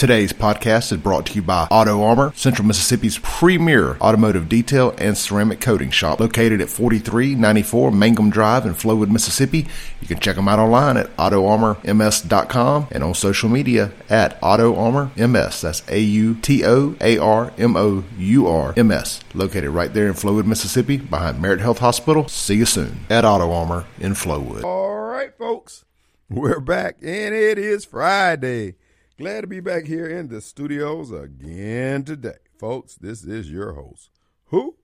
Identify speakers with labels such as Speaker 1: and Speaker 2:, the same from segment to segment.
Speaker 1: Today's podcast is brought to you by Auto Armour, Central Mississippi's premier automotive detail and ceramic coating shop, located at 4394 Mangum Drive in Flowood, Mississippi. You can check them out online at autoarmourms.com and on social media at Auto Armour MS. That's A U T O A R M O U R M S. Located right there in Flowood, Mississippi, behind Merit Health Hospital. See you soon at Auto Armour in Flowood.
Speaker 2: All right, folks, we're back, and it is Friday. Glad to be back here in the studios again today. Folks, this is your host. Who?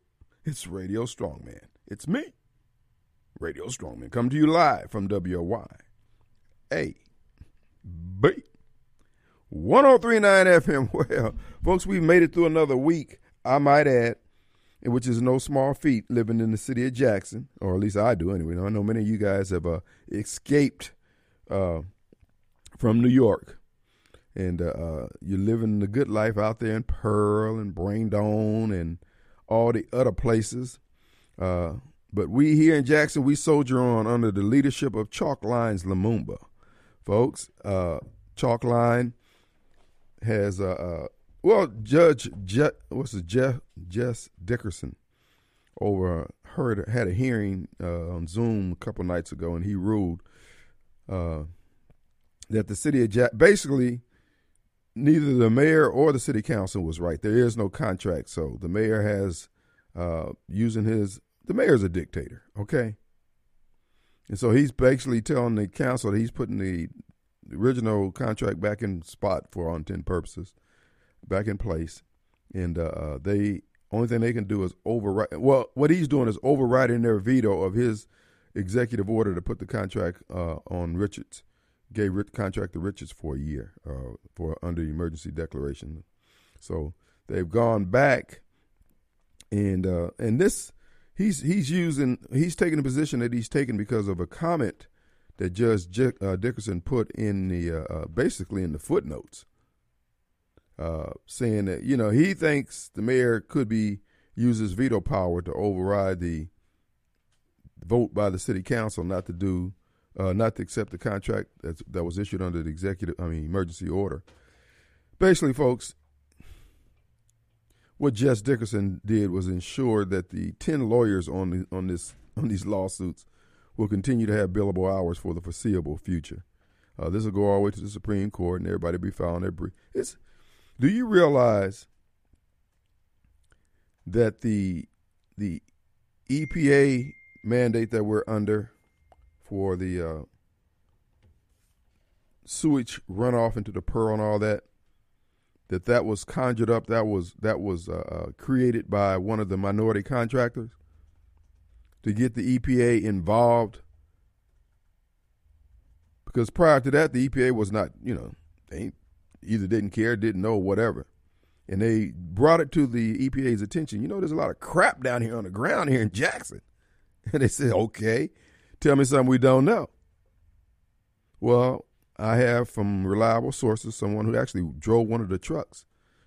Speaker 2: It's Radio Strongman. It's me, Radio Strongman, coming to you live from WY. A B 1039 FM. Well, folks, we've made it through another week, I might add, which is no small feat living in the city of Jackson, or at least I do anyway. I know many of you guys have uh, escaped uh, from New York and uh, uh, you're living the good life out there in Pearl and Brandon and all the other places. Uh, but we here in Jackson, we soldier on under the leadership of Chalk Lines Lumumba, folks. Uh, Chalk Line has uh, uh, well, Judge Je- what's it, Jeff Jess Dickerson over heard had a hearing on Zoom a couple nights ago, and he ruled that the city of Jack basically neither the mayor or the city council was right. There is no contract, so the mayor has uh, using his. The mayor's a dictator, okay, and so he's basically telling the council that he's putting the original contract back in spot for all intent purposes, back in place, and uh, uh, they only thing they can do is override. Well, what he's doing is overriding their veto of his executive order to put the contract uh, on Richards gave contract to Richards for a year uh, for under emergency declaration. So they've gone back, and uh, and this he's he's using he's taking a position that he's taken because of a comment that Judge J- uh, Dickerson put in the uh, uh, basically in the footnotes, uh, saying that you know he thinks the mayor could be uses veto power to override the vote by the city council not to do uh, not to accept the contract that that was issued under the executive, I mean, emergency order. Basically, folks, what Jess Dickerson did was ensure that the ten lawyers on the, on this on these lawsuits will continue to have billable hours for the foreseeable future. Uh, this will go all the way to the Supreme Court, and everybody will be filing their brief. It's, do you realize that the the EPA mandate that we're under for the uh, sewage runoff into the Pearl and all that, that that was conjured up, that was that was uh, uh, created by one of the minority contractors to get the EPA involved. Because prior to that, the EPA was not, you know, they either didn't care, didn't know, whatever. And they brought it to the EPA's attention. You know, there's a lot of crap down here on the ground here in Jackson. And they said, okay, Tell me something we don't know. Well, I have from reliable sources someone who actually drove one of the trucks.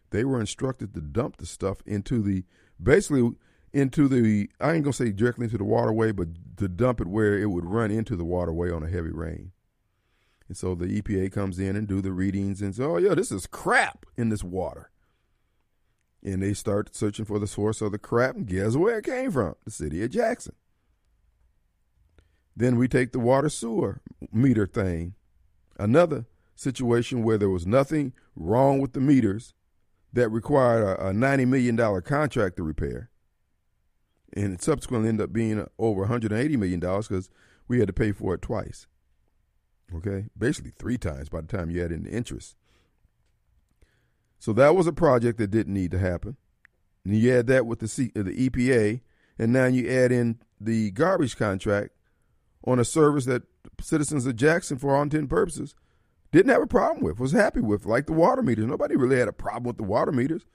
Speaker 2: They were instructed to dump the stuff into the basically into the I ain't gonna say directly into the waterway, but to dump it where it would run into the waterway on a heavy rain. And so the EPA comes in and do the readings and say, "Oh yeah, this is crap in this water." And they start searching for the source of the crap, and guess where it came from? The city of Jackson. Then we take the water sewer meter thing. Another situation where there was nothing wrong with the meters that required a, a $90 million contract to repair. And it subsequently ended up being over $180 million because we had to pay for it twice. Okay? Basically three times by the time you add in the interest. So that was a project that didn't need to happen. And you add that with the, C, the EPA, and now you add in the garbage contract on a service that citizens of Jackson, for all intent purposes, didn't have a problem with, was happy with, like the water meters. Nobody really had a problem with the water meters.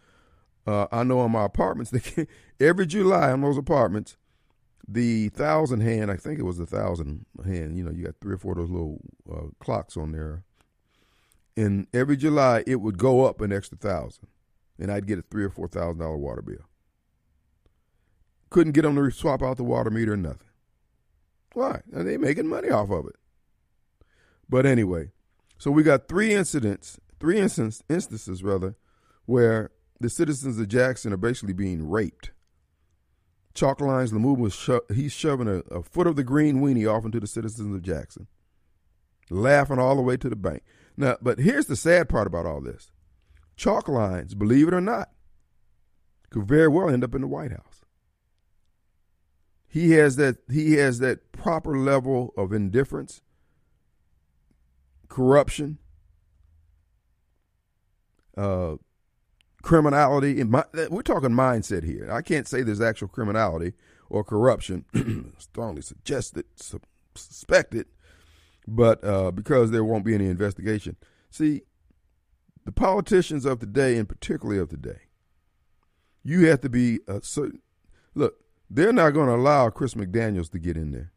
Speaker 2: Uh, I know on my apartments, they every July on those apartments, the thousand hand, I think it was a thousand hand, you know, you got three or four of those little uh, clocks on there. And every July, it would go up an extra thousand, and I'd get a three or four thousand dollar water bill. Couldn't get them to swap out the water meter or nothing. Why? Are they making money off of it? But anyway, so we got three incidents, three instance, instances rather, where the citizens of Jackson are basically being raped. Chalk lines, Lumumba was sho- he's shoving a, a foot of the green weenie off into the citizens of Jackson, laughing all the way to the bank. Now, but here's the sad part about all this: chalk lines, believe it or not, could very well end up in the White House. He has that he has that proper level of indifference, corruption, uh, criminality. In my, we're talking mindset here. I can't say there's actual criminality or corruption. strongly suggested, suspected, but uh, because there won't be any investigation. See, the politicians of today, and particularly of today, you have to be a certain. Look, they're not going to allow Chris McDaniels to get in there.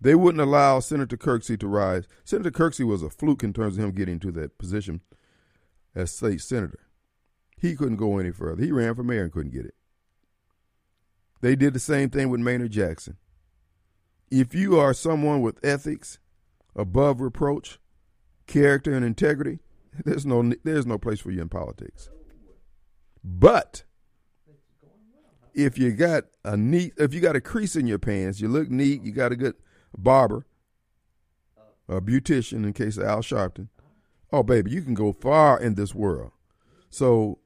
Speaker 2: They wouldn't allow Senator Kirksey to rise. Senator Kirksey was a fluke in terms of him getting to that position as state senator. He couldn't go any further. He ran for mayor and couldn't get it. They did the same thing with Maynard Jackson. If you are someone with ethics, above reproach, character, and integrity, there's no there's no place for you in politics. But if you got a neat, if you got a crease in your pants, you look neat, you got a good barber, a beautician in case of Al Sharpton. Oh, baby, you can go far in this world. So,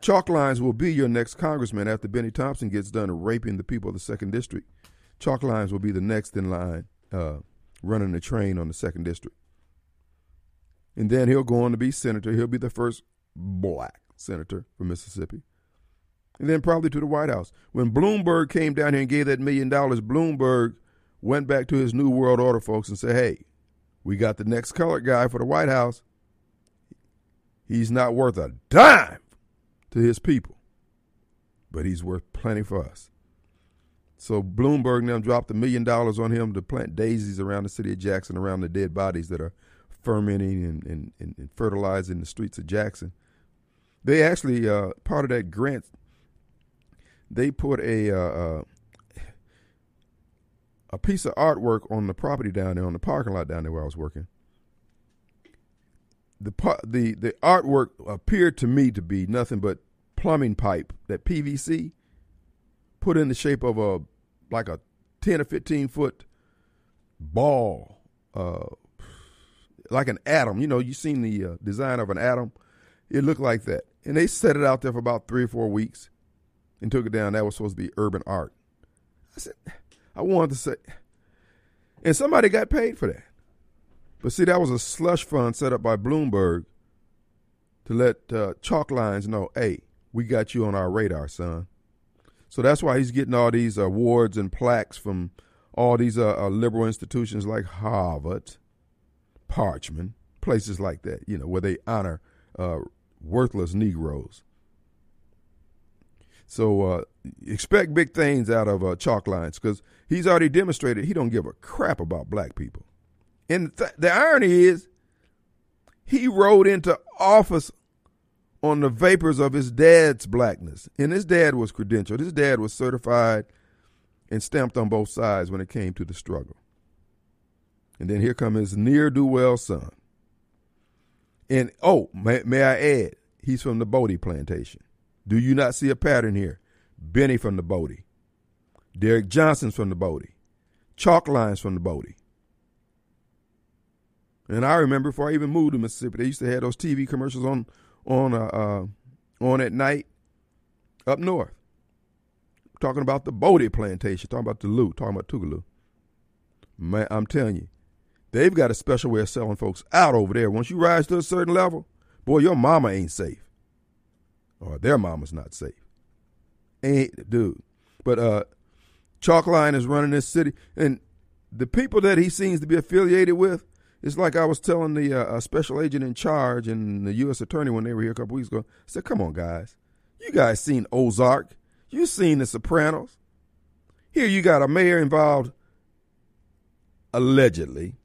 Speaker 2: chalk lines will be your next congressman after Bennie Thompson gets done raping the people of the second district. Chalk lines will be the next in line, uh, running the train on the second district. And then he'll go on to be senator. He'll be the first black senator from Mississippi and then probably to the White House. When Bloomberg came down here and gave that million dollars, Bloomberg went back to his New World Order folks and said, hey, we got the next colored guy for the White House. He's not worth a dime to his people, but he's worth plenty for us. So Bloomberg now dropped a million dollars on him to plant daisies around the city of Jackson, around the dead bodies that are fermenting and, and, and fertilizing the streets of Jackson. They actually, uh, part of that grant they put a uh, uh, a piece of artwork on the property down there on the parking lot down there where I was working. The the the artwork appeared to me to be nothing but plumbing pipe that PVC put in the shape of a like a ten or fifteen foot ball, uh, like an atom. You know, you seen the uh, design of an atom. It looked like that, and they set it out there for about three or four weeks and took it down. That was supposed to be urban art. I said, I wanted to say, and somebody got paid for that. But see, that was a slush fund set up by Bloomberg to let uh, chalk lines know, hey, we got you on our radar, son. So that's why he's getting all these awards and plaques from all these uh, uh, liberal institutions like Harvard, Parchman, places like that, you know, where they honor uh, worthless Negroes. So uh, expect big things out of uh, Chalk Lines because he's already demonstrated he don't give a crap about black people. And th- the irony is, he rode into office on the vapors of his dad's blackness. And his dad was credentialed. His dad was certified and stamped on both sides when it came to the struggle. And then here comes his near do well son. And oh, may, may I add, he's from the Bodie plantation. Do you not see a pattern here? Benny from the Bodie. Derrick Johnson's from the Bodie. Chalk lines from the Bodie. And I remember before I even moved to Mississippi, they used to have those TV commercials on on uh, uh, on at night up north, talking about the Bodie plantation, talking about the Lou, talking about Tougaloo. Man, I'm telling you, they've got a special way of selling folks out over there. Once you rise to a certain level, boy, your mama ain't safe or their mama's not safe. Ain't dude. But uh Chalkline is running this city and the people that he seems to be affiliated with, it's like I was telling the uh, special agent in charge and the U.S. attorney when they were here a couple weeks ago. I said, "Come on, guys, you guys seen Ozark? You seen The Sopranos? Here you got a mayor involved, allegedly,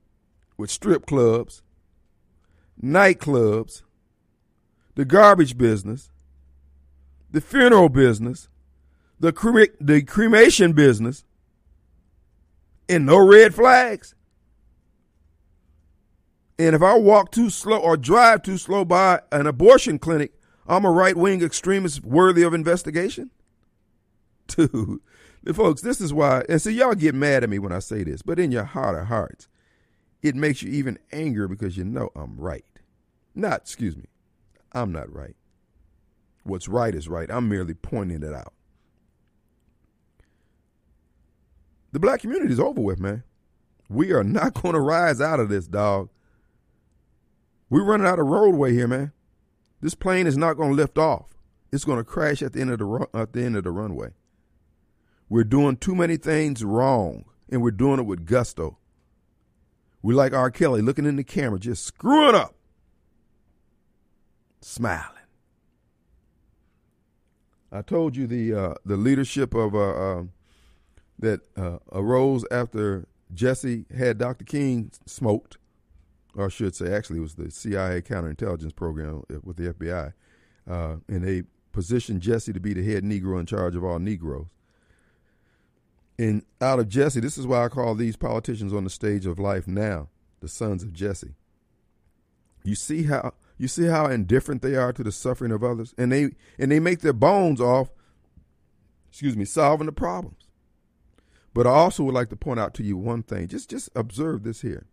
Speaker 2: with strip clubs, nightclubs, the garbage business, the funeral business, the, the cremation business, and no red flags. And if I walk too slow or drive too slow by an abortion clinic, I'm a right wing extremist worthy of investigation? Dude, folks, this is why, and so y'all get mad at me when I say this, but in your heart of hearts, it makes you even angrier because you know I'm right. Not, excuse me, I'm not right. What's right is right. I'm merely pointing it out. The black community is over with, man. We are not going to rise out of this, dog. We're running out of roadway here, man. This plane is not going to lift off. It's going to crash at the end of the run, at the end of the runway. We're doing too many things wrong, and we're doing it with gusto. We like R. Kelly looking in the camera, just screwing up, smiling. I told you the uh, the leadership of uh, uh, that uh, arose after Jesse had Dr. King smoked, or I should say, actually, it was the CIA counterintelligence program with the FBI, uh, and they positioned Jesse to be the head Negro in charge of all Negroes. And out of Jesse, this is why I call these politicians on the stage of life now the sons of Jesse. You see how you see how indifferent they are to the suffering of others, and they and they make their bones off, excuse me, solving the problems. But I also would like to point out to you one thing. Just just observe this here.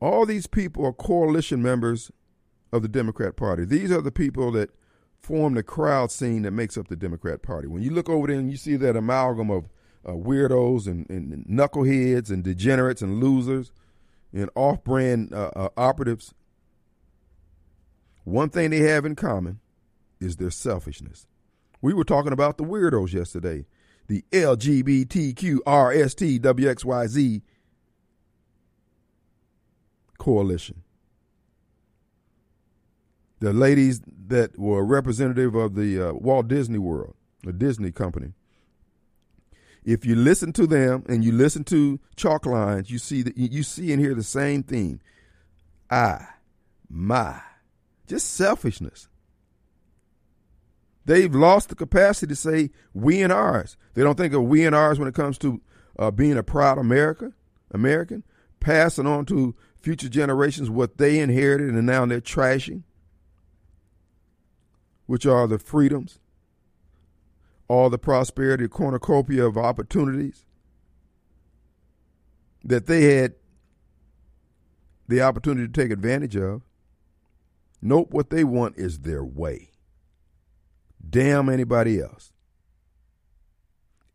Speaker 2: All these people are coalition members of the Democrat Party. These are the people that form the crowd scene that makes up the Democrat Party. When you look over there and you see that amalgam of uh, weirdos and, and, knuckleheads and degenerates and losers and off-brand uh, uh, operatives, one thing they have in common is their selfishness. We were talking about the weirdos yesterday the LGBTQRSTWXYZ coalition. The ladies that were representative of the uh, Walt Disney World, the Disney company. If you listen to them and you listen to chalk lines, you see that you see and hear the same theme. I, my, just selfishness. They've lost the capacity to say we and ours. They don't think of we and ours when it comes to uh, being a proud America, American, passing on to future generations what they inherited and now they're trashing, which are the freedoms, all the prosperity, cornucopia of opportunities that they had the opportunity to take advantage of. Nope, what they want is their way damn anybody else.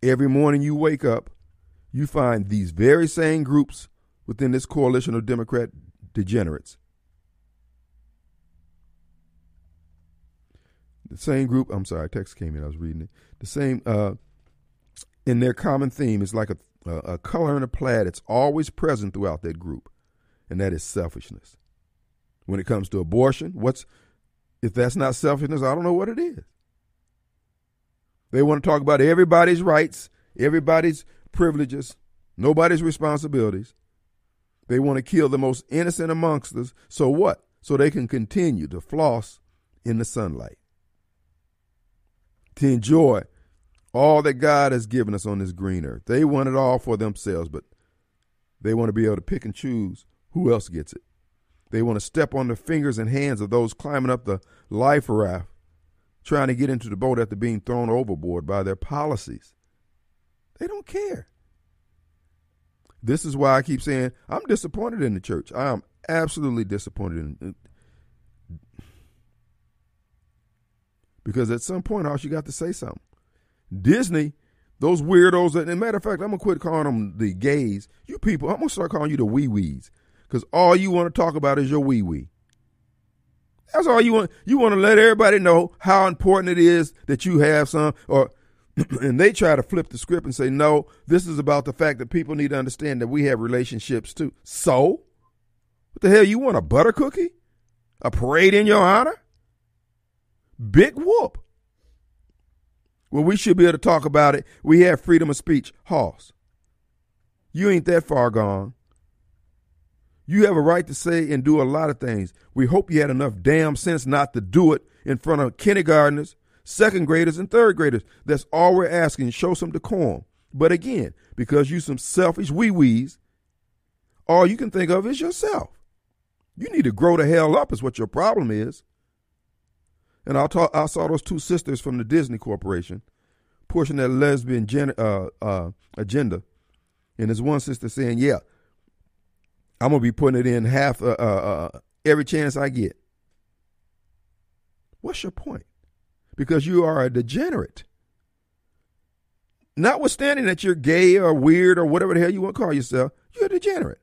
Speaker 2: Every morning you wake up, you find these very same groups within this coalition of Democrat degenerates. The same group, I'm sorry, text came in, I was reading it. The same, uh, in their common theme, is like a, a, a color in a plaid. It's always present throughout that group, and that is selfishness. When it comes to abortion, what's if that's not selfishness, I don't know what it is. They want to talk about everybody's rights, everybody's privileges, nobody's responsibilities. They want to kill the most innocent amongst us. So what? So they can continue to floss in the sunlight, to enjoy all that God has given us on this green earth. They want it all for themselves, but they want to be able to pick and choose who else gets it. They want to step on the fingers and hands of those climbing up the life raft trying to get into the boat after being thrown overboard by their policies. They don't care. This is why I keep saying I'm disappointed in the church. I am absolutely disappointed in it. because at some point, House, you got to say something. Disney, those weirdos. And matter of fact, I'm gonna quit calling them the gays. You people, I'm gonna start calling you the wee wees because all you want to talk about is your wee wee. That's all you want. You want to let everybody know how important it is that you have some, or and they try to flip the script and say, no, this is about the fact that people need to understand that we have relationships too. So, what the hell? You want a butter cookie? A parade in your honor? Big whoop. Well, we should be able to talk about it. We have freedom of speech. Hoss, you ain't that far gone. You have a right to say and do a lot of things. We hope you had enough damn sense not to do it in front of kindergartners, second graders, and third graders. That's all we're asking. Show some decorum. But again, because you some selfish wee wees, all you can think of is yourself. You need to grow the hell up, is what your problem is. And I, talk, I saw those two sisters from the Disney Corporation pushing that lesbian gen, uh, uh, agenda. And there's one sister saying, Yeah, I'm to be putting it in half uh, uh, uh, every chance I get. What's your point? Because you are a degenerate. Notwithstanding that you're gay or weird or whatever the hell you want to call yourself, you're a degenerate.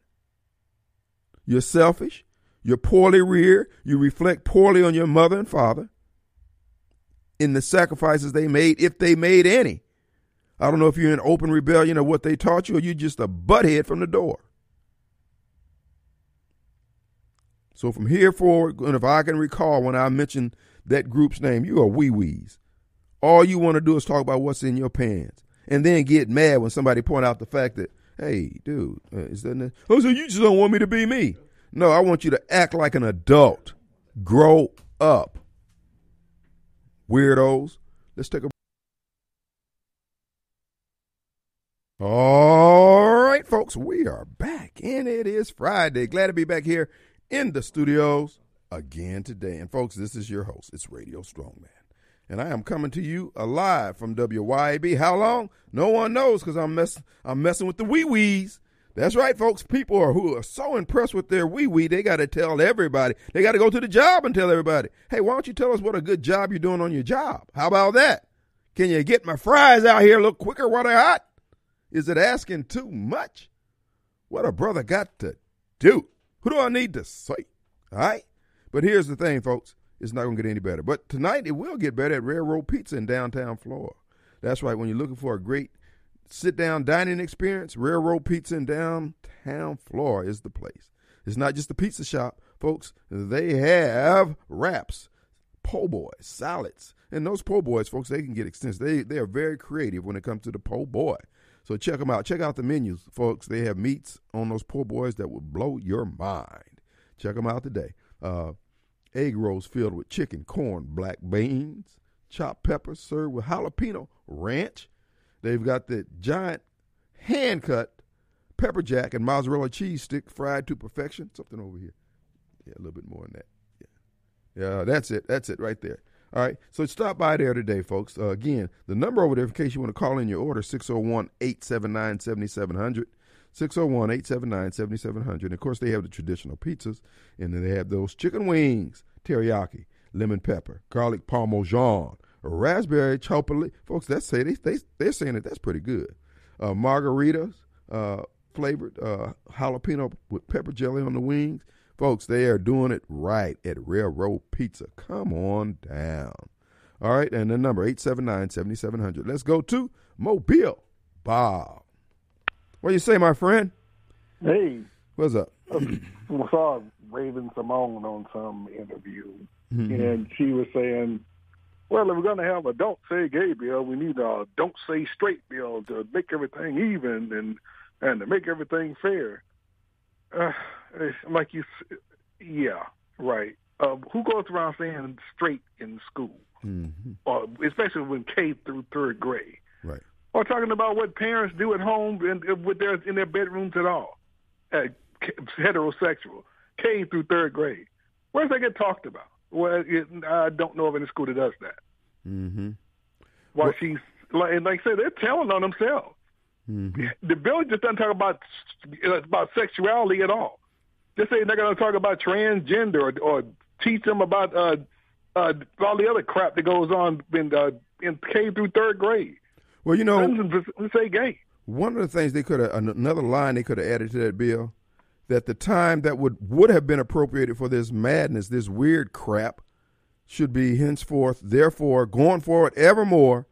Speaker 2: You're selfish. You're poorly reared. You reflect poorly on your mother and father in the sacrifices they made, if they made any. I don't know if you're in open rebellion or what they taught you, or you're just a butthead from the door. So from here forward, and if I can recall when I mentioned that group's name, you are wee wees. All you want to do is talk about what's in your pants, and then get mad when somebody point out the fact that, hey, dude, uh, is that? Oh, so you just don't want me to be me? No, I want you to act like an adult. Grow up weirdos. Let's take a. Break. All right, folks, we are back, and it is Friday. Glad to be back here in the studios again today. And, folks, this is your host. It's Radio Strongman. And I am coming to you alive from WYAB. How long? No one knows because I'm, mess- I'm messing with the wee wees. That's right, folks. People are who are so impressed with their wee wee, they got to tell everybody. They got to go to the job and tell everybody, hey, why don't you tell us what a good job you're doing on your job? How about that? Can you get my fries out here a little quicker while they're hot? Is it asking too much? What a brother got to do. Who do I need to say? All right? But here's the thing, folks. It's not going to get any better. But tonight it will get better at Railroad Pizza in downtown Florence. That's right. When you're looking for a great sit down dining experience, Railroad Pizza in downtown Florence is the place. It's not just a pizza shop, folks. They have wraps, po' boys, salads. And those po' boys, folks, they can get extensive. They, they are very creative when it comes to the po' boy. So check them out. Check out the menus, folks. They have meats on those poor boys that will blow your mind. Check them out today. Uh, egg rolls filled with chicken, corn, black beans, chopped peppers served with jalapeno ranch They've got the giant hand cut pepper jack and mozzarella cheese stick fried to perfection. Something over here. Yeah, a little bit more than that. Yeah. Yeah, that's it. That's it right there. All right. So stop by there today, folks. Uh, again, the number over there, in case you want to call in your order, 601 879 7700. 601 879 7700. Of course, they have the traditional pizzas, and then they have those chicken wings, teriyaki, lemon pepper, garlic parmesan, raspberry chocolate. Folks, that's say they, they they're saying that that's pretty good. Uh, margaritas, uh, flavored uh, jalapeno with pepper jelly on the wings. Folks, they are doing it right at Railroad Pizza. Come on down. All right, and the number 879-7700. Let's go to Mobile. Bob. What do you say, my friend?
Speaker 3: Hey.
Speaker 2: What's up?
Speaker 3: I saw Raven-Symoné on some interview, mm-hmm. and she was saying well, if we're going to have a don't say gay bill, we need a don't say straight bill to make everything even and and to make everything fair. Uh, like you, yeah, right. Uh, who goes around saying straight in school, mm-hmm. or especially when K through third grade,
Speaker 2: right?
Speaker 3: Or talking about what parents do at home and with their in their bedrooms at all, uh, heterosexual K through third grade. Where does that get talked about? Well, it, I don't know of any school that does that.
Speaker 2: Mm-hmm.
Speaker 3: While well, she's like, and like I said, they're telling on themselves. Mm-hmm. The bill just doesn't talk about about sexuality at all. Just say they're going to talk about transgender or, or teach them about uh, uh, all the other crap that goes on in uh, in K through third grade.
Speaker 2: Well, you know,
Speaker 3: say gay.
Speaker 2: One of the things they could have another line they could have added to that bill that the time that would would have been appropriated for this madness, this weird crap, should be henceforth, therefore, going forward evermore,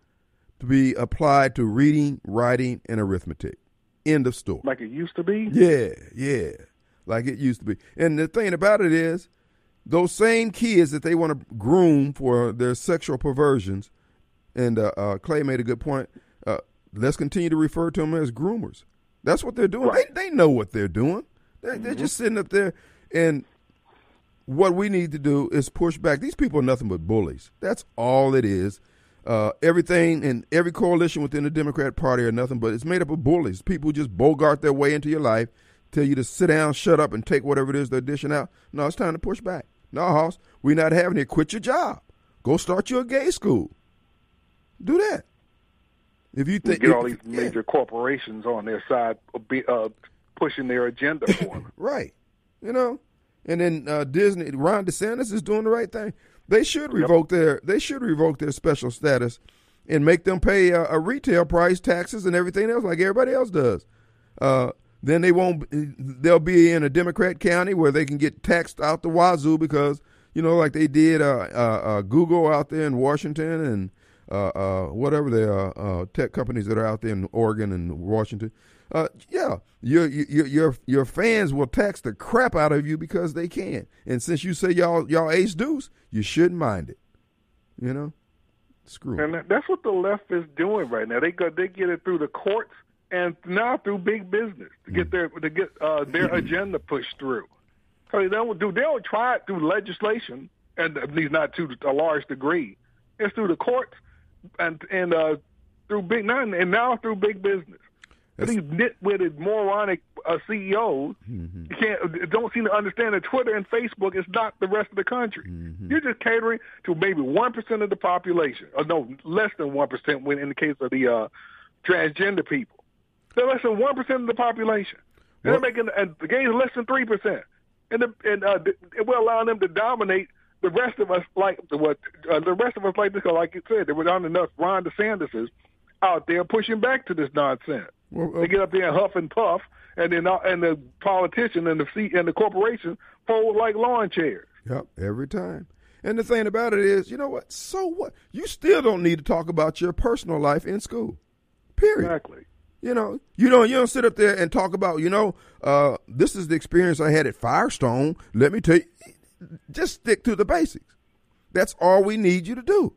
Speaker 2: to be applied to reading, writing, and arithmetic. End of story.
Speaker 3: Like it used to be?
Speaker 2: Yeah, yeah. Like it used to be. And the thing about it is, those same kids that they want to groom for their sexual perversions, and uh, uh, Clay made a good point. Uh, let's continue to refer to them as groomers. That's what they're doing. Right. They, they know what they're doing. They're, mm-hmm. they're just sitting up there. And what we need to do is push back. These people are nothing but bullies. That's all it is. Uh, everything and every coalition within the Democrat Party are nothing but it's made up of bullies. People just bogart their way into your life, tell you to sit down, shut up, and take whatever it is they're dishing out. No, it's time to push back. No, Hoss, we're not having it. Quit your job. Go start you a gay school. Do that. If you think
Speaker 3: get
Speaker 2: if,
Speaker 3: all these major yeah. corporations on their side, uh, pushing their agenda for them.
Speaker 2: right. You know, and then uh, Disney, Ron DeSantis is doing the right thing. They should revoke yep. their they should revoke their special status and make them pay a, a, retail price, taxes, and everything else like everybody else does. Uh, then they won't. They'll be in a Democrat county where they can get taxed out the wazoo because you know, like they did uh, uh, uh Google out there in Washington and uh, uh, whatever the tech companies that are out there in Oregon and Washington. Yeah, your your your your fans will tax the crap out of you because they can. And since you say y'all y'all ace deuce, you shouldn't mind it. You know, screw.
Speaker 3: And that's what the left is doing right now. They go they get it through the courts and now through big business to get mm. their to get uh, their agenda pushed through. So they don't do they don't try it through legislation, and at least not to a large degree. It's through the courts and and uh, through big none and now through big business. That's... These nitwitted, moronic uh, CEOs mm-hmm. can't don't seem to understand that Twitter and Facebook is not the rest of the country. Mm-hmm. You're just catering to maybe one percent of the population, or no, less than one percent. When in the case of the uh, transgender people, they're less than one percent of the population. They're making and the game's less than three percent, and the, and uh, it will allow them to dominate the rest of us like what uh, the rest of us like because, like you said, there were not enough Ron DeSantis's out there pushing back to this nonsense. Well, uh, they get up there and huff and puff, and then uh, and the politician and the seat and the corporation fold like lawn chairs.
Speaker 2: Yep, every time. And the thing about it is, you know what? So what? You still don't need to talk about your personal life in school. Period.
Speaker 3: Exactly.
Speaker 2: You know, you don't you don't sit up there and talk about, you know, uh, this is the experience I had at Firestone. Let me tell you, just stick to the basics. That's all we need you to do.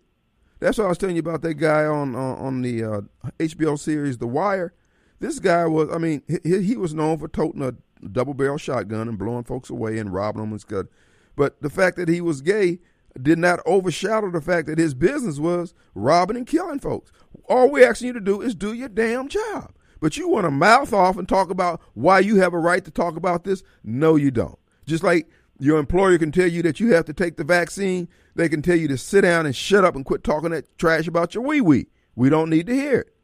Speaker 2: That's what I was telling you about that guy on on, on the uh, HBO series The Wire. This guy was, I mean, he, he was known for toting a double barrel shotgun and blowing folks away and robbing them and stuff. But the fact that he was gay did not overshadow the fact that his business was robbing and killing folks. All we're asking you to do is do your damn job. But you want to mouth off and talk about why you have a right to talk about this? No, you don't. Just like your employer can tell you that you have to take the vaccine, they can tell you to sit down and shut up and quit talking that trash about your wee wee. We don't need to hear it.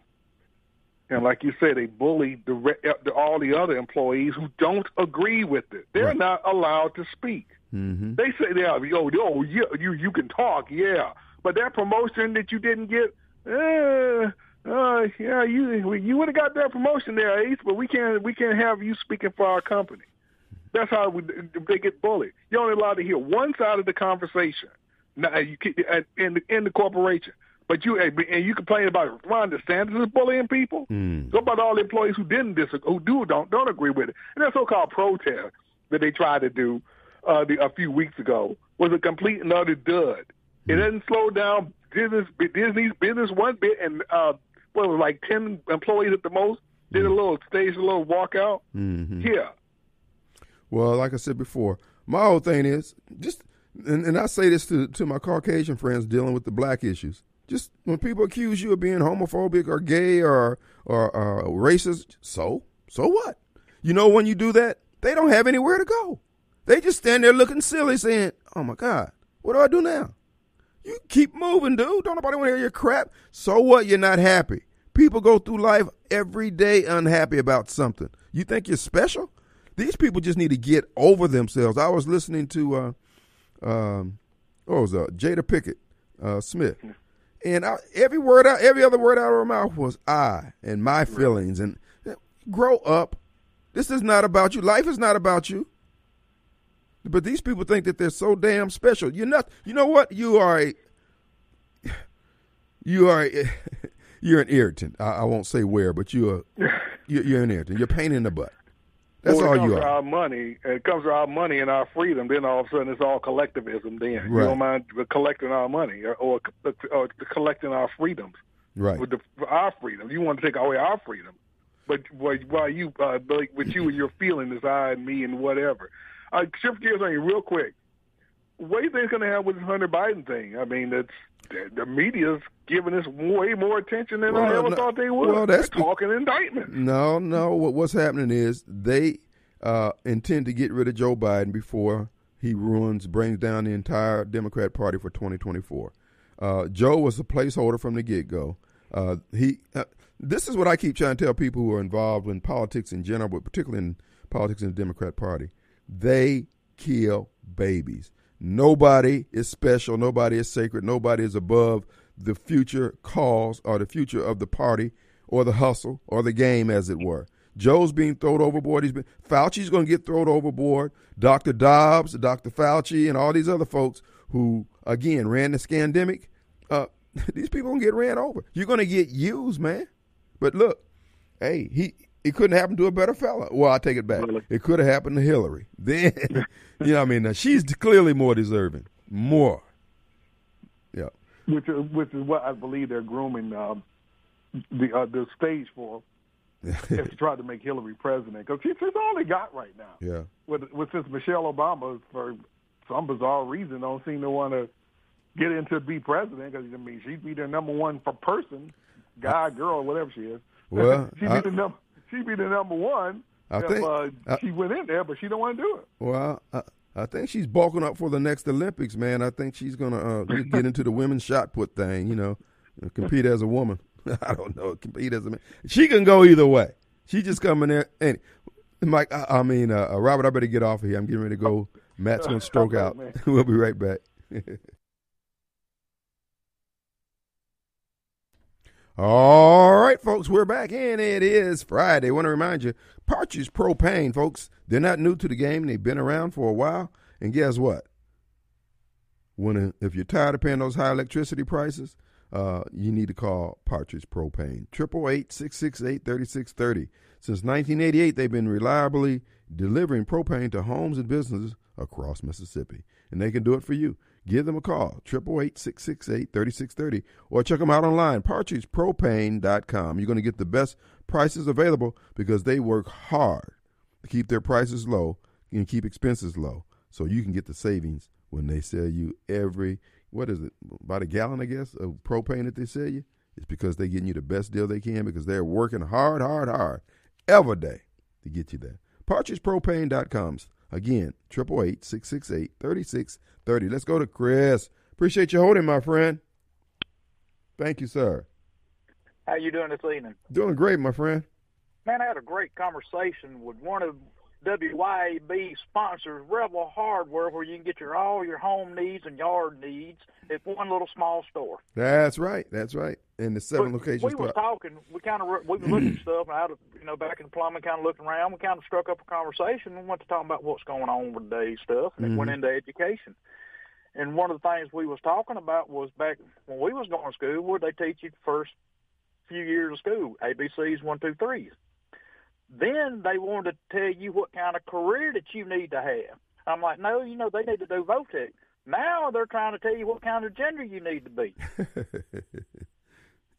Speaker 3: And like you said, they bully the, the, all the other employees who don't agree with it. They're right. not allowed to speak. Mm-hmm. They say they are, yo, yo, you, you, you can talk, yeah, but that promotion that you didn't get, eh, uh, yeah, you you would have got that promotion there, Ace, but we can't we can't have you speaking for our company. That's how we, they get bullied. You're only allowed to hear one side of the conversation. Now, you in the in the corporation. But you and you complain about Ron DeSantis is bullying people. Mm. So about all the employees who didn't disagree, who do don't don't agree with it, and that so-called protest that they tried to do uh, the, a few weeks ago was a complete and utter dud. Mm. It hmm. didn't slow down Disney's Disney's business one bit, and uh, what was like ten employees at the most did mm. a little stage, a little walkout. Mm-hmm. Yeah.
Speaker 2: Well, like I said before, my whole thing is just, and, and I say this to to my Caucasian friends dealing with the black issues just when people accuse you of being homophobic or gay or or uh, racist, so so what? You know when you do that, they don't have anywhere to go. They just stand there looking silly, saying, "Oh my God, what do I do now?" You keep moving, dude. Don't nobody want to hear your crap. So what? You're not happy. People go through life every day unhappy about something. You think you're special? These people just need to get over themselves. I was listening to, uh, um, what was uh, Jada Pinkett uh, Smith and I, every word out, every other word out of her mouth was I and my feelings. And eh, grow up. This is not about you. Life is not about you. But these people think that they're so damn special. You're not. You know what? You are a. You are. A, you're an irritant. I, I, won't say where, but you're. You're an irritant. You're pain in the butt. That's all you
Speaker 3: are.
Speaker 2: our
Speaker 3: money. It comes to our money and our freedom. Then all of a sudden, it's all collectivism. Then right. you don't mind collecting our money or, or, or collecting our freedoms.
Speaker 2: Right.
Speaker 3: With the, our freedom, you want to take away our freedom, but while you, uh, like, with you and your feeling is I and me and whatever. Uh, shift gears on you real quick. What do you think is going to happen with this Hunter Biden thing? I mean, it's the media's giving us way more attention than well, I ever no, thought they would. Well, that's They're talking indictment.
Speaker 2: No, no. What, what's happening is they uh, intend to get rid of Joe Biden before he ruins, brings down the entire Democrat Party for 2024. Uh, Joe was a placeholder from the get go. Uh, he, uh, this is what I keep trying to tell people who are involved in politics in general, but particularly in politics in the Democrat Party. They kill babies. Nobody is special. Nobody is sacred. Nobody is above the future cause or the future of the party or the hustle or the game, as it were. Joe's being thrown overboard. He's been Fauci's going to get thrown overboard. Dr. Dobbs, Dr. Fauci, and all these other folks who again ran the scandemic. Uh, these people gonna get ran over. You're gonna get used, man. But look, hey, he it couldn't happen to a better fella. Well, I take it back. It could have happened to Hillary. Then, you know, I mean, she's clearly more deserving, more.
Speaker 3: Which is, which is what I believe they're grooming uh, the uh, the stage for if to try to make Hillary president because she's all they got right now.
Speaker 2: Yeah.
Speaker 3: With, with since Michelle Obama for some bizarre reason don't seem to want to get into be president because I mean she'd be the number one for person, guy, girl, whatever she is.
Speaker 2: Well,
Speaker 3: she'd be the number she'd be the number one I if think, uh, I, she went in there, but she don't want to do it.
Speaker 2: Well, I, I think she's bulking up for the next Olympics, man. I think she's gonna uh, get into the women's shot put thing, you know, compete as a woman. I don't know, compete as a man. She can go either way. She just coming there and Mike. I, I mean, uh, uh, Robert, I better get off of here. I'm getting ready to go. Matt's gonna stroke out. we'll be right back. All right, folks, we're back and It is Friday. I want to remind you, Partridge Propane, folks, they're not new to the game. They've been around for a while. And guess what? When if you're tired of paying those high electricity prices, uh, you need to call Partridge Propane. 888-668-3630. Since 1988, they've been reliably delivering propane to homes and businesses across Mississippi. And they can do it for you give them a call, 888-668-3630, or check them out online, partridgepropane.com. You're going to get the best prices available because they work hard to keep their prices low and keep expenses low so you can get the savings when they sell you every, what is it, about a gallon, I guess, of propane that they sell you. It's because they're getting you the best deal they can because they're working hard, hard, hard every day to get you there. PartridgePropane.com. Again, 888-668-3630. Let's go to Chris. Appreciate you holding, my friend. Thank you, sir.
Speaker 4: How you doing this evening?
Speaker 2: Doing great, my friend.
Speaker 4: Man, I had a great conversation with one of WYAB sponsors Rebel Hardware, where you can get your all your home needs and yard needs at one little small store.
Speaker 2: That's right. That's right. And the seven but locations.
Speaker 4: We were talking. We kind of we were looking at stuff out of you know back in plumbing, kind of looking around. We kind of struck up a conversation and went to talk about what's going on with today's stuff, and mm-hmm. it went into education. And one of the things we was talking about was back when we was going to school, would they teach you the first few years of school, ABCs, one, two, threes. Then they wanted to tell you what kind of career that you need to have. I'm like, no, you know, they need to do VOTEC. Now they're trying to tell you what kind of gender you need to be.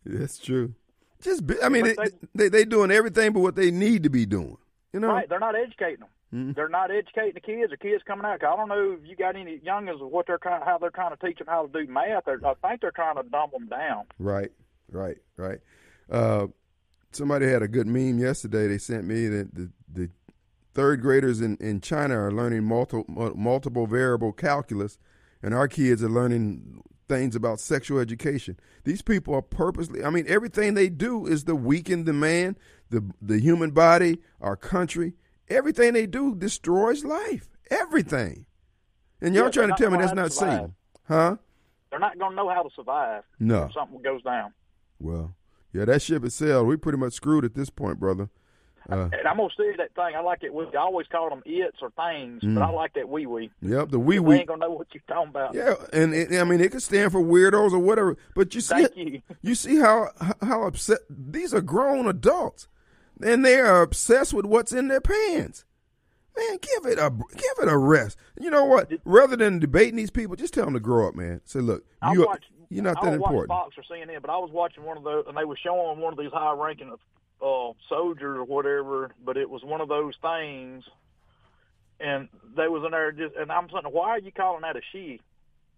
Speaker 2: That's true. Just, be, I mean, they, they they doing everything but what they need to be doing. You know,
Speaker 4: right? They're not educating them. Mm-hmm. They're not educating the kids. The kids coming out. I don't know if you got any youngins of what they're trying, how they're trying to teach them how to do math. They're, I think they're trying to dumb them down.
Speaker 2: Right, right, right. Uh, somebody had a good meme yesterday. They sent me that the, the third graders in, in China are learning multiple multiple variable calculus, and our kids are learning things about sexual education. These people are purposely. I mean, everything they do is to weaken the man, the the human body, our country. Everything they do destroys life. Everything. And y'all yeah, trying to tell me that's not safe, huh?
Speaker 4: They're not going to know how to survive.
Speaker 2: No,
Speaker 4: if something goes down.
Speaker 2: Well, yeah, that ship has sailed. We pretty much screwed at this point, brother.
Speaker 4: Uh, and I'm gonna say that thing. I like it. We I always call them its or things, mm. but I like that wee wee.
Speaker 2: Yep, the wee
Speaker 4: wee. ain't gonna know what you're talking about.
Speaker 2: Yeah, and it, I mean it could stand for weirdos or whatever. But you see,
Speaker 4: you.
Speaker 2: you see how how upset these are grown adults, and they are obsessed with what's in their pants. Man, give it a give it a rest. You know what? Rather than debating these people, just tell them to grow up, man. Say, look, I you you're not that important.
Speaker 4: I watch Fox or CNN, but I was watching one of those, and they were showing one of these high-ranking uh, soldiers or whatever. But it was one of those things, and they was in there just, and I'm saying, why are you calling that a she?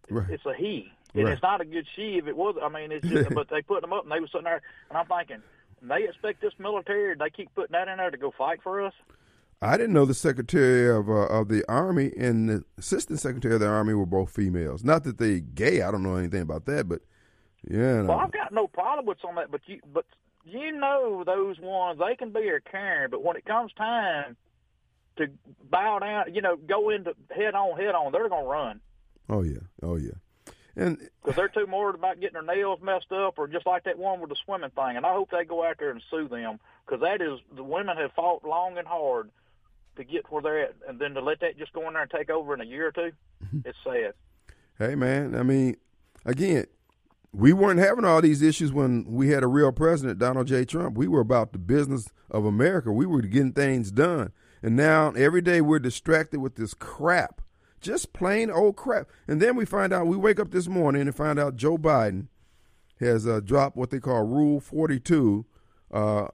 Speaker 4: Right. It's a he, and right. it's not a good she if it was. I mean, it's just, but they put them up, and they was sitting there, and I'm thinking, they expect this military. They keep putting that in there to go fight for us.
Speaker 2: I didn't know the Secretary of uh, of the Army and the Assistant Secretary of the Army were both females. Not that they gay. I don't know anything about that, but yeah.
Speaker 4: No. Well, I've got no problem with some of that, but you but you know those ones they can be a Karen, but when it comes time to bow down, you know, go into head on, head on, they're gonna run.
Speaker 2: Oh yeah, oh yeah. And
Speaker 4: because they're too worried about getting their nails messed up, or just like that one with the swimming thing. And I hope they go out there and sue them because that is the women have fought long and hard to get where they're at, and then to let that just go in there and take over in a year or 2 mm-hmm. it's sad.
Speaker 2: Hey man, I mean, again, we weren't having all these issues when we had a real president, Donald J. Trump. We were about the business of America. We were getting things done. And now every day we're distracted with this crap just plain old crap. And then we find out, we wake up this morning and find out Joe Biden has uh, dropped what they call Rule 42 uh,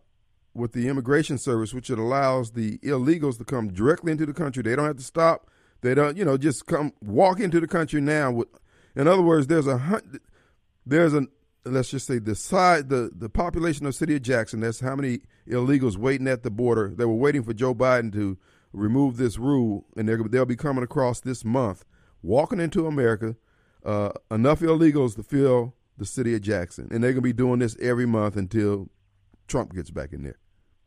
Speaker 2: with the Immigration Service, which it allows the illegals to come directly into the country. They don't have to stop. They don't, you know, just come walk into the country now. With, in other words, there's a there's a let's just say the side the the population of city of Jackson. That's how many illegals waiting at the border. They were waiting for Joe Biden to remove this rule, and they'll be coming across this month, walking into America, uh, enough illegals to fill the city of Jackson, and they're gonna be doing this every month until Trump gets back in there.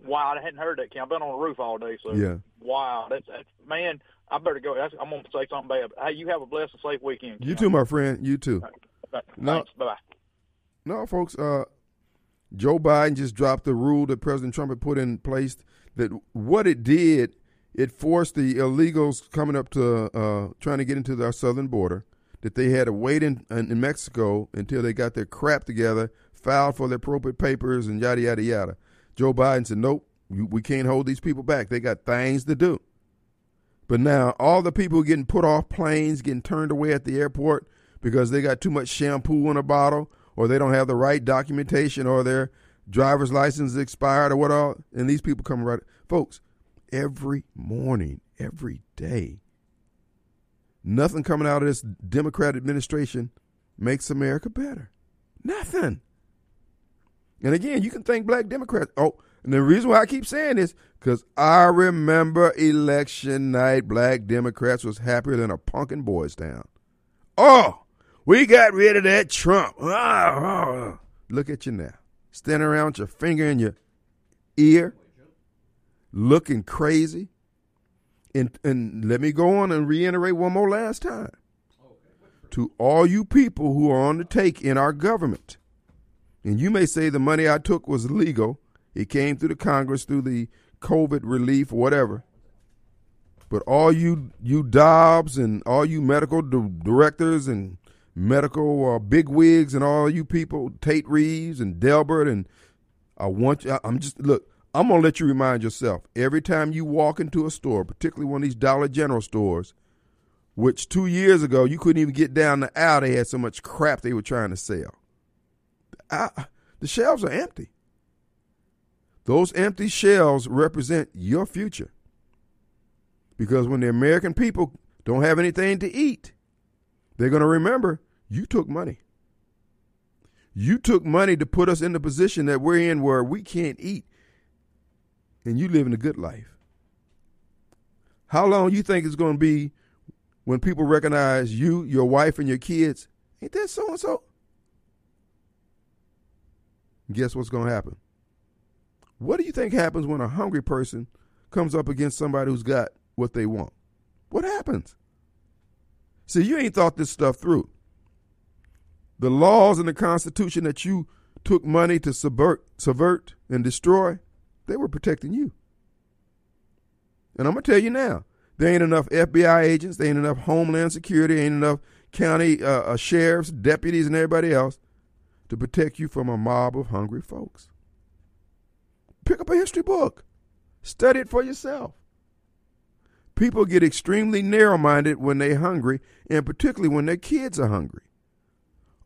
Speaker 4: Wow, I hadn't heard that. I've been on the roof all day, so
Speaker 2: yeah.
Speaker 4: Wow, that's, that's man. I better go. I'm gonna say something bad. Hey, you have a blessed and safe weekend.
Speaker 2: You too, my friend. You too.
Speaker 4: Right. No, bye.
Speaker 2: No, folks. Uh, Joe Biden just dropped the rule that President Trump had put in place. That what it did it forced the illegals coming up to uh, trying to get into our southern border that they had to wait in, in Mexico until they got their crap together, filed for their appropriate papers, and yada yada yada. Joe Biden said, "Nope, we can't hold these people back. They got things to do." But now all the people getting put off planes, getting turned away at the airport because they got too much shampoo in a bottle, or they don't have the right documentation, or their driver's license expired, or what all. And these people come right, folks every morning, every day. Nothing coming out of this Democrat administration makes America better. Nothing. And again, you can thank black Democrats. Oh, and the reason why I keep saying this, because I remember election night, black Democrats was happier than a punkin boys town. Oh, we got rid of that Trump. Oh, Look at you now. Standing around with your finger in your ear looking crazy. And, and let me go on and reiterate one more last time. To all you people who are on the take in our government, and you may say the money I took was legal, it came through the Congress through the COVID relief, whatever. But all you you Dobbs and all you medical directors and medical uh, bigwigs and all you people, Tate Reeves and Delbert, and I want you. I'm just look. I'm to let you remind yourself every time you walk into a store, particularly one of these Dollar General stores, which two years ago you couldn't even get down the aisle. They had so much crap they were trying to sell. I, the shelves are empty. Those empty shelves represent your future. Because when the American people don't have anything to eat, they're going to remember you took money. You took money to put us in the position that we're in where we can't eat and you living a good life. How long you think it's going to be when people recognize you, your wife, and your kids? Ain't that so and so? Guess what's going to happen? What do you think happens when a hungry person comes up against somebody who's got what they want? What happens? See, you ain't thought this stuff through. The laws and the Constitution that you took money to subvert, subvert and destroy, they were protecting you. And I'm going to tell you now, there ain't enough FBI agents, there ain't enough Homeland Security, ain't enough county uh, uh, sheriffs, deputies, and everybody else to protect you from a mob of hungry folks. Pick up a history book, study it for yourself. People get extremely narrow minded when they're hungry, and particularly when their kids are hungry.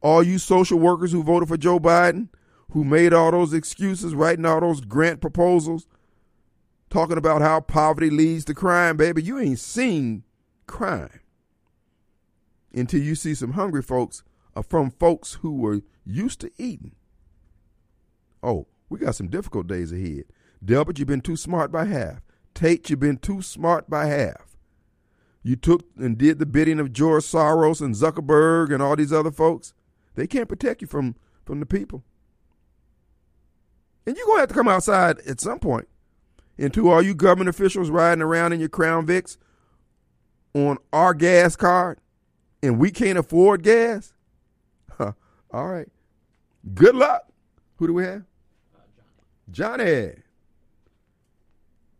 Speaker 2: All you social workers who voted for Joe Biden, who made all those excuses, writing all those grant proposals, talking about how poverty leads to crime, baby, you ain't seen crime until you see some hungry folks Uh, from folks who were used to eating. Oh, we got some difficult days ahead. Delbert, you've been too smart by half. Tate, you've been too smart by half. You took and did the bidding of George Soros and Zuckerberg and all these other folks. They can't protect you from, from the people. And you're going to have to come outside at some point. And to all you government officials riding around in your Crown Vics on our gas card and we can't afford gas, all right. Good luck. Who do we have? Johnny.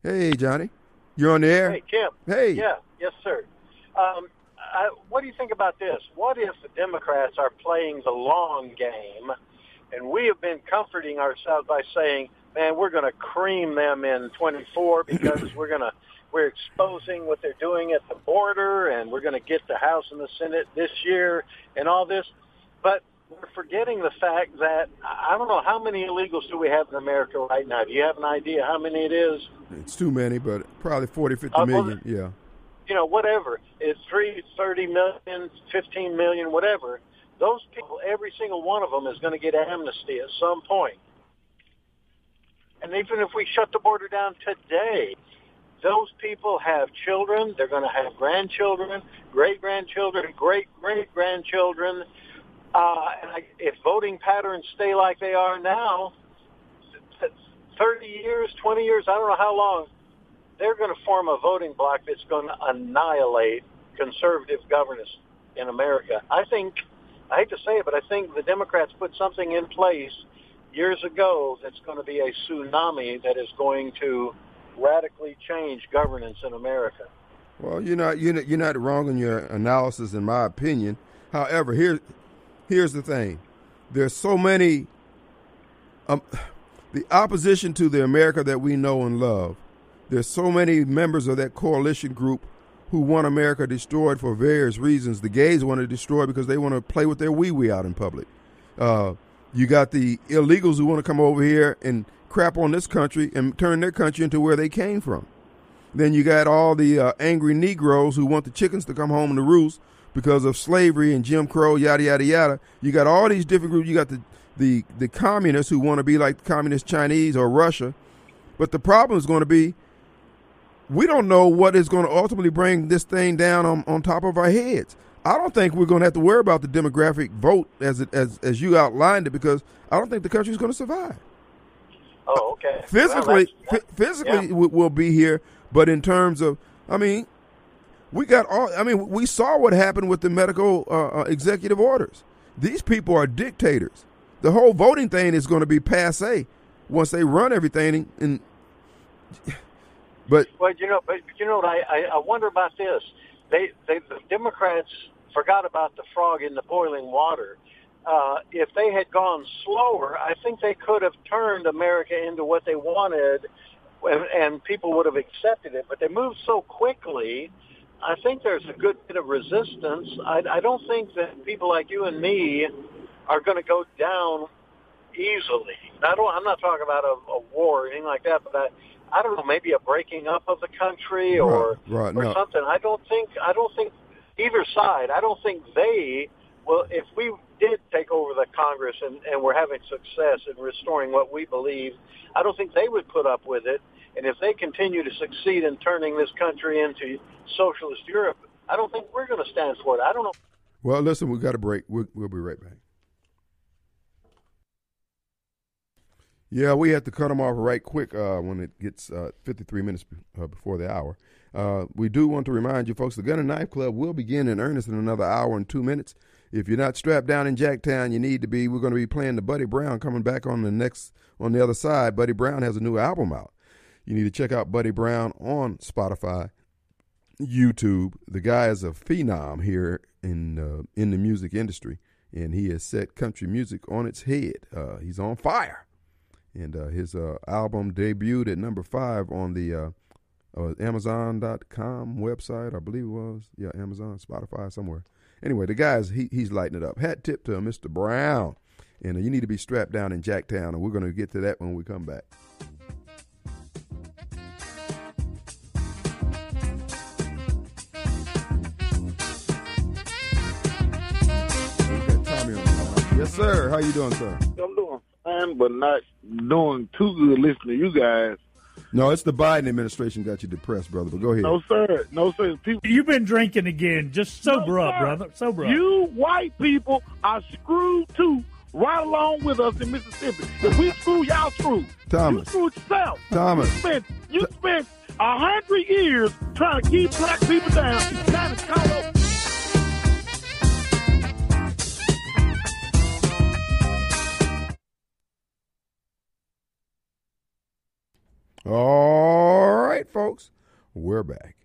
Speaker 2: Hey, Johnny. You're on the air.
Speaker 5: Hey, Jim.
Speaker 2: Hey.
Speaker 5: Yeah. Yes, sir. Um, I, what do you think about this? What if the Democrats are playing the long game, and we have been comforting ourselves by saying, "Man, we're going to cream them in 24 because we're going to we're exposing what they're doing at the border, and we're going to get the House and the Senate this year, and all this." But we're forgetting the fact that I don't know how many illegals do we have in America right now. Do you have an idea how many it is?
Speaker 2: It's too many, but probably 40, 50 uh, million. Well, yeah.
Speaker 5: You know, whatever. It's three, thirty million, fifteen million, whatever. Those people, every single one of them is going to get amnesty at some point. And even if we shut the border down today, those people have children. They're going to have grandchildren, great grandchildren, great great grandchildren uh, and I, if voting patterns stay like they are now, 30 years, 20 years, I don't know how long, they're going to form a voting bloc that's going to annihilate conservative governance in America. I think, I hate to say it, but I think the Democrats put something in place years ago that's going to be a tsunami that is going to radically change governance in America.
Speaker 2: Well, you're not you're not, you're not wrong in your analysis, in my opinion. However, here here's the thing. There's so many um, the opposition to the america that we know and love. There's so many members of that coalition group who want america destroyed for various reasons. The gays want to destroy because they want to play with their wee wee out in public. Uh, you got the illegals who want to come over here and crap on this country and turn their country into where they came from. Then you got all the uh, angry negroes who want the chickens to come home to roost because of slavery and Jim Crow, yada yada yada. You got all these different groups. You got the the the communists who want to be like the communist Chinese or Russia, but the problem is going to be we don't know what is going to ultimately bring this thing down on, on top of our heads. I don't think we're going to have to worry about the demographic vote as it, as as you outlined it because I don't think the country is going to survive.
Speaker 5: Oh, okay.
Speaker 2: Physically, well, physically, yeah. we'll be here, but in terms of, I mean, we got all. I mean, we saw what happened with the medical uh, uh, executive orders. These people are dictators. The whole voting thing is going to be passe once they run everything. And but
Speaker 5: well, you know, but you know, I I, I wonder about this. They, they the Democrats forgot about the frog in the boiling water. Uh, if they had gone slower, I think they could have turned America into what they wanted, and, and people would have accepted it. But they moved so quickly I think there's a good bit of resistance. I, I don't think that people like you and me are going to go down easily. I don't. I'm not talking about a, a war or anything like that, but I, I don't know, maybe a breaking up of the country or
Speaker 2: right, right,
Speaker 5: or
Speaker 2: no.
Speaker 5: something. I don't think. I don't think either side. I don't think they. Well, if we did take over the Congress and, and we're having success in restoring what we believe, I don't think they would put up with it. And if they continue to succeed in turning this country into socialist Europe, I don't think we're going to stand for it. I don't know.
Speaker 2: Well, listen, we've got a break. We'll, we'll be right back. Yeah, we have to cut them off right quick uh, when it gets uh, 53 minutes uh, before the hour. Uh, we do want to remind you folks the Gun and Knife Club will begin in earnest in another hour and two minutes. If you're not strapped down in Jacktown, you need to be. We're going to be playing the Buddy Brown coming back on the next on the other side. Buddy Brown has a new album out. You need to check out Buddy Brown on Spotify, YouTube. The guy is a phenom here in uh, in the music industry, and he has set country music on its head. Uh, he's on fire, and uh, his uh, album debuted at number five on the uh, uh, Amazon.com website, I believe it was. Yeah, Amazon, Spotify, somewhere. Anyway, the guy's he, he's lighting it up. Hat tip to Mr. Brown, and you need to be strapped down in Jacktown, and we're going to get to that when we come back. Yes, sir. How you doing, sir?
Speaker 3: I'm doing fine, but not doing too good listening to you guys.
Speaker 2: No, it's the Biden administration got you depressed, brother. But go ahead.
Speaker 3: No, sir. No, sir. People,
Speaker 6: You've been drinking again. Just sober
Speaker 3: No,
Speaker 6: up, brother. Sober up.
Speaker 3: You white people are screwed too, right along with us in Mississippi. If we screw, y'all screw.
Speaker 2: Thomas.
Speaker 3: You screwed yourself.
Speaker 2: Thomas.
Speaker 3: You spent, you spent a hundred years trying to keep black people down, trying to call
Speaker 2: All right, folks, we're back.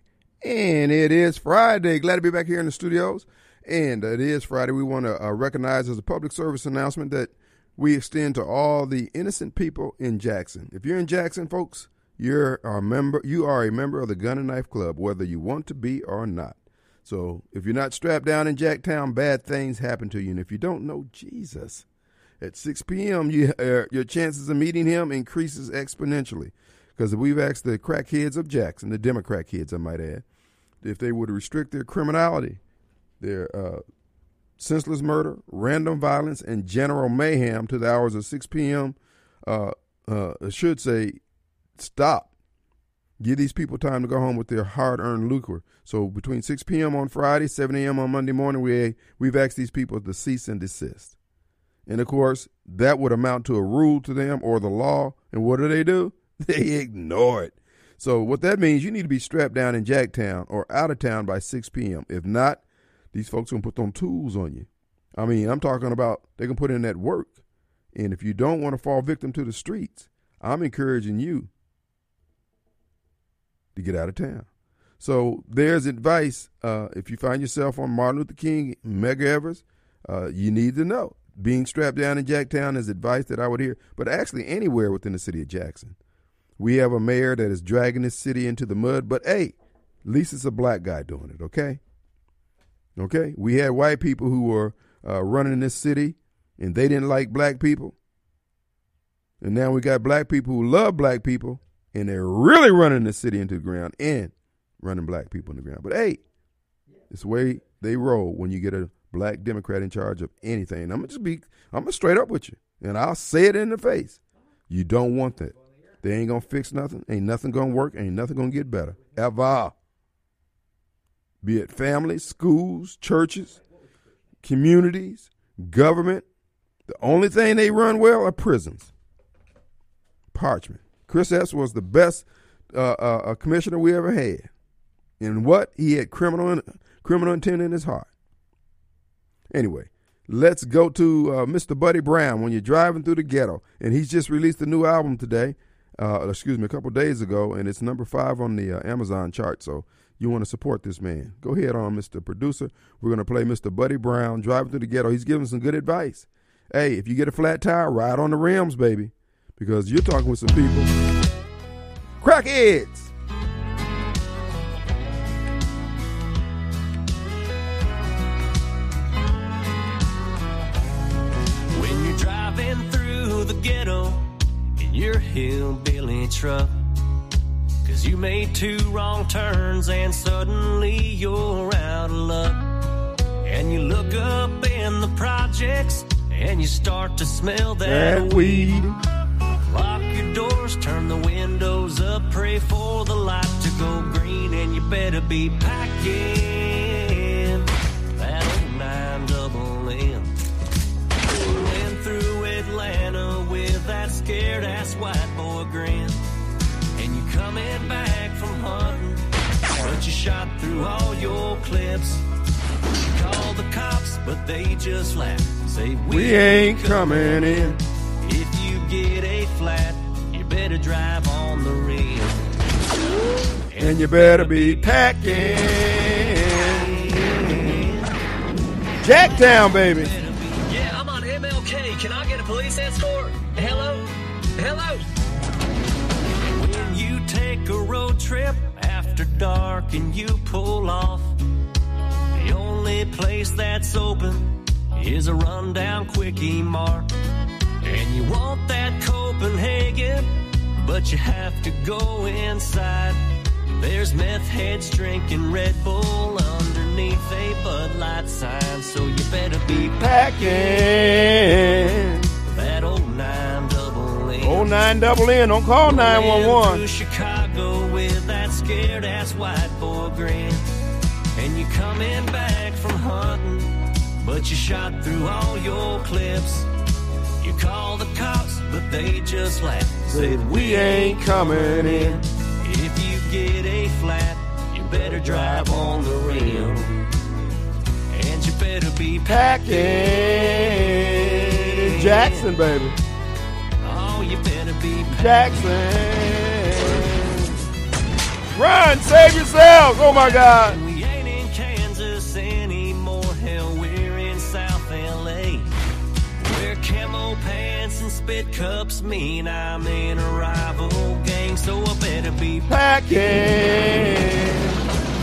Speaker 2: And it is Friday. Glad to be back here in the studios. And it is Friday. We want to uh, recognize as a public service announcement that we extend to all the innocent people in Jackson. If you're in Jackson, folks, you're a member. You are a member of the Gun and Knife Club, whether you want to be or not. So if you're not strapped down in Jacktown, bad things happen to you. And if you don't know Jesus, at 6 p.m., you, uh, your chances of meeting him increases exponentially. Because we've asked the crackheads of Jackson, the Democrat kids, I might add, if they would restrict their criminality, their uh, senseless murder, random violence, and general mayhem to the hours of 6 p.m., uh, uh, should say, stop. Give these people time to go home with their hard-earned lucre. So between 6 p.m. on Friday, 7 a.m. on Monday morning, we we've asked these people to cease and desist. And of course, that would amount to a rule to them or the law. And what do they do? They ignore it. So what that means, you need to be strapped down in Jacktown or out of town by 6 p.m. If not, these folks gonna put them tools on you. I mean, I'm talking about they can put in that work. And if you don't want to fall victim to the streets, I'm encouraging you to get out of town. So there's advice. Uh, if you find yourself on Martin Luther King, Medgar Evers, uh, you need to know. Being strapped down in Jacktown is advice that I would hear, but actually anywhere within the city of Jackson. We have a mayor that is dragging this city into the mud, but hey, at least it's a black guy doing it, okay? Okay? We had white people who were uh, running this city and they didn't like black people. And now we got black people who love black people and they're really running the city into the ground and running black people in the ground. But hey, it's the way they roll when you get a black Democrat in charge of anything. I'm gonna just be I'm gonna straight up with you. And I'll say it in the face. You don't want that. They ain't gonna fix nothing. Ain't nothing gonna work. Ain't nothing gonna get better. Ever. Be it families, schools, churches, communities, government. The only thing they run well are prisons. Parchman. Chris Epps was the best uh, uh, uh, commissioner we ever had. And what? He had criminal in, criminal intent in his heart. Anyway, let's go to uh, Mr. Buddy Brown when you're driving through the ghetto. And he's just released a new album today, uh, excuse me, a couple days ago, and it's number five on the uh, Amazon chart. So you want to support this man. Go ahead on, Mr. Producer. We're going to play Mr. Buddy Brown, Driving Through the Ghetto. He's giving some good advice. Hey, if you get a flat tire, ride on the rims, baby, because you're talking with some people. Crackheads!
Speaker 7: Your hillbilly truck. Cause you made two wrong turns and suddenly you're out of luck. And you look up in the projects and you start to smell that,
Speaker 2: That weed.
Speaker 7: Lock your doors, turn the windows up, pray for the light to go green, and you better be packing that ass white boy grin, and you coming back from hunting, but you shot through all your clips. You call the cops, but they just laugh, say we,
Speaker 2: We ain't coming in.
Speaker 7: if you get a flat, you better drive on the rim.
Speaker 2: And you better be packing. Jacktown, baby.
Speaker 7: Yeah, I'm on MLK. Can I get a police escort? Hello? Hello? When you take a road trip after dark and you pull off, the only place that's open is a rundown quickie mart. And you want that Copenhagen, but you have to go inside. There's meth heads drinking Red Bull underneath a Bud Light sign, so you better be
Speaker 2: Packing.
Speaker 7: that old nine.
Speaker 2: Oh nine double N. Don't call nine one one.
Speaker 7: one Into
Speaker 2: one.
Speaker 7: Chicago scared ass white boy grin. And you coming back from hunting, but you shot through all your clips. You call the cops, but they just laugh. Said
Speaker 2: We ain't coming in.
Speaker 7: if you get a flat, you better drive on the rim. And you better be
Speaker 2: Packing Jackson, baby. Jackson. Run, save yourselves. Oh my God.
Speaker 7: We ain't in Kansas anymore. Hell, we're in South LA. Where camo pants and spit cups mean I'm in a rival gang. So I better be
Speaker 2: Packing.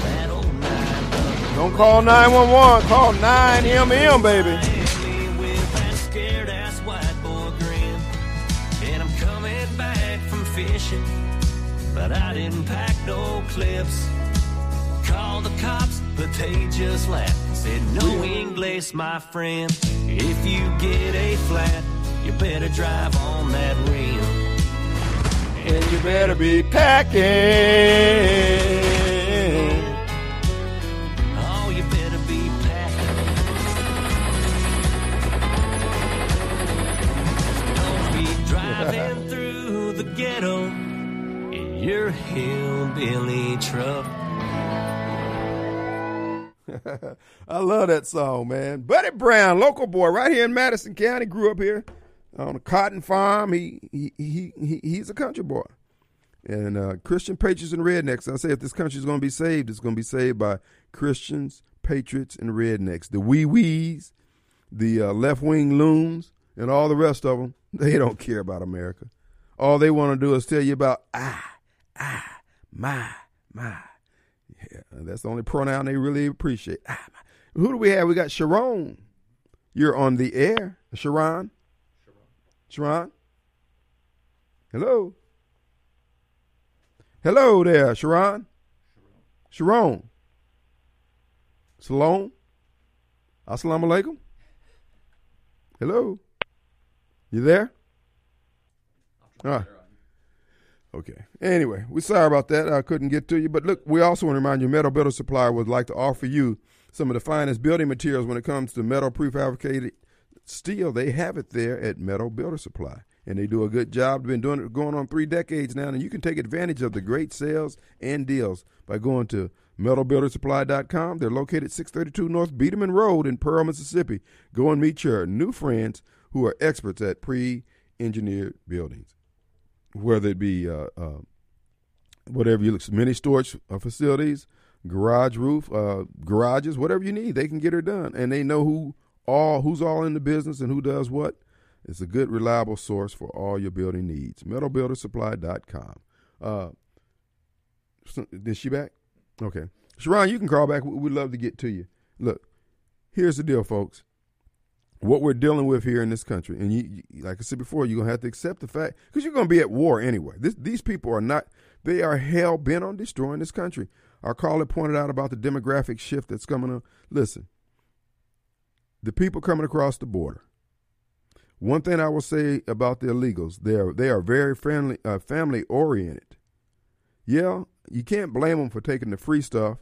Speaker 7: that old nine.
Speaker 2: Don't call 911. Call 9MM, baby.
Speaker 7: But I didn't pack no clips. Called the cops, but they just laughed. Said no English, my friend. If you get a flat, you better drive on that rim.
Speaker 2: And you better be packing.
Speaker 7: Your hillbilly truck.
Speaker 2: I love that song, man. Buddy Brown, local boy, right here in Madison County, grew up here on a cotton farm. He he he, he he's a country boy. And uh, Christian patriots and rednecks. I say if this country is going to be saved, it's going to be saved by Christians, patriots, and rednecks. The wee wees, the uh, left wing loons, and all the rest of them. They don't care about America. All they want to do is tell you about ah ah my my. Yeah, that's the only pronoun they really appreciate. Ah, my. Who do we have? We got Sharon. You're on the air, Sharon. Sharon. Sharon. Hello. Hello there, Sharon. Sharon. Salon. Assalamu alaikum. Hello. You there? Ah. Okay. Anyway, we're sorry about that. I couldn't get to you. But look, we also want to remind you Metal Builder Supply would like to offer you some of the finest building materials when it comes to metal prefabricated steel. They have it there at Metal Builder Supply. And they do a good job. They've been doing it going on three decades now, and you can take advantage of the great sales and deals by going to metalbuildersupply.com. They're located 632 North Bierdeman Road in Pearl, Mississippi. Go and meet your new friends who are experts at pre-engineered buildings whether it be uh, uh, whatever you look, mini storage uh, facilities, garage roof, uh, garages, whatever you need, they can get it done, and they know who all who's all in the business and who does what. It's a good, reliable source for all your building needs. MetalBuilderSupply.com. Uh, is she back? Okay, Sharon, you can call back. We'd love to get to you. Look, here's the deal, folks what we're dealing with here in this country, and you, you- like I said before, you're gonna have to accept the fact because you're gonna be at war anyway. This, these people are not; they are hell bent on destroying this country. Our caller pointed out about the demographic shift that's coming on. Listen, the people coming across the border. One thing I will say about the illegals, they are they are very family uh, family oriented. Yeah, you can't blame them for taking the free stuff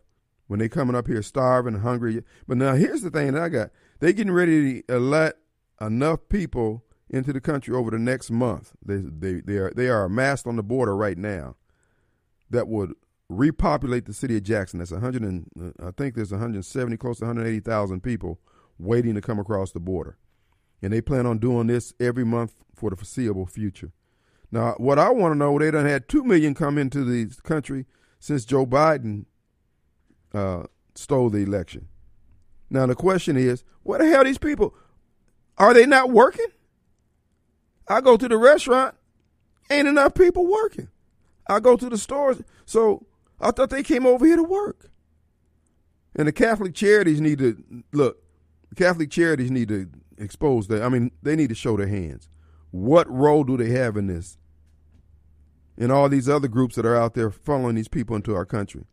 Speaker 2: when they coming up here starving, hungry. But now here's the thing that I got: they getting ready to let enough people into the country over the next month. They they they are they are amassed on the border right now that would repopulate the city of Jackson. That's 100 and I think there's 170, close to 180,000 people waiting to come across the border, and they plan on doing this every month for the foreseeable future. Now, what I want to know, they done had two million come into the country since Joe Biden uh, stole the election. Now the question is, what the hell these people are they not working? I go to the restaurant, ain't enough people working. I go to the stores, so I thought they came over here to work. And the Catholic charities need to look. Catholic charities need to expose that. I mean, they need to show their hands. What role do they have in this? And all these other groups that are out there funneling these people into our country.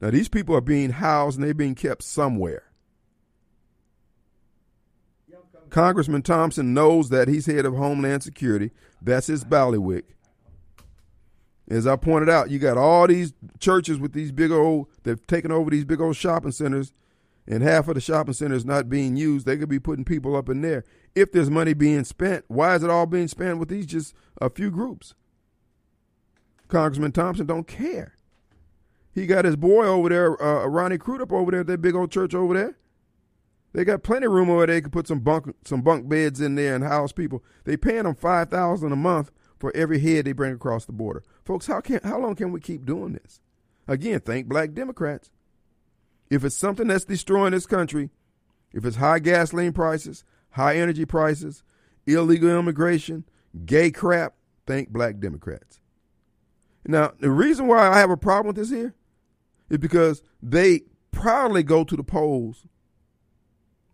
Speaker 2: Now, these people are being housed and they're being kept somewhere. Congressman Thompson knows that he's head of Homeland Security. That's his ballywick. As I pointed out, you got all these churches with these big old, they've taken over these big old shopping centers, and half of the shopping centers not being used. They could be putting people up in there. If there's money being spent, why is it all being spent with these just a few groups? Congressman Thompson don't care. He got his boy over there, uh, Ronnie Crudup over there, that big old church over there. They got plenty of room over there. They could put some bunk some bunk beds in there and house people. They paying them five thousand a month for every head they bring across the border. Folks, how can how long can we keep doing this? Again, thank black Democrats. If it's something that's destroying this country, if it's high gasoline prices, high energy prices, illegal immigration, gay crap, thank black Democrats. Now, the reason why I have a problem with this here is because they proudly go to the polls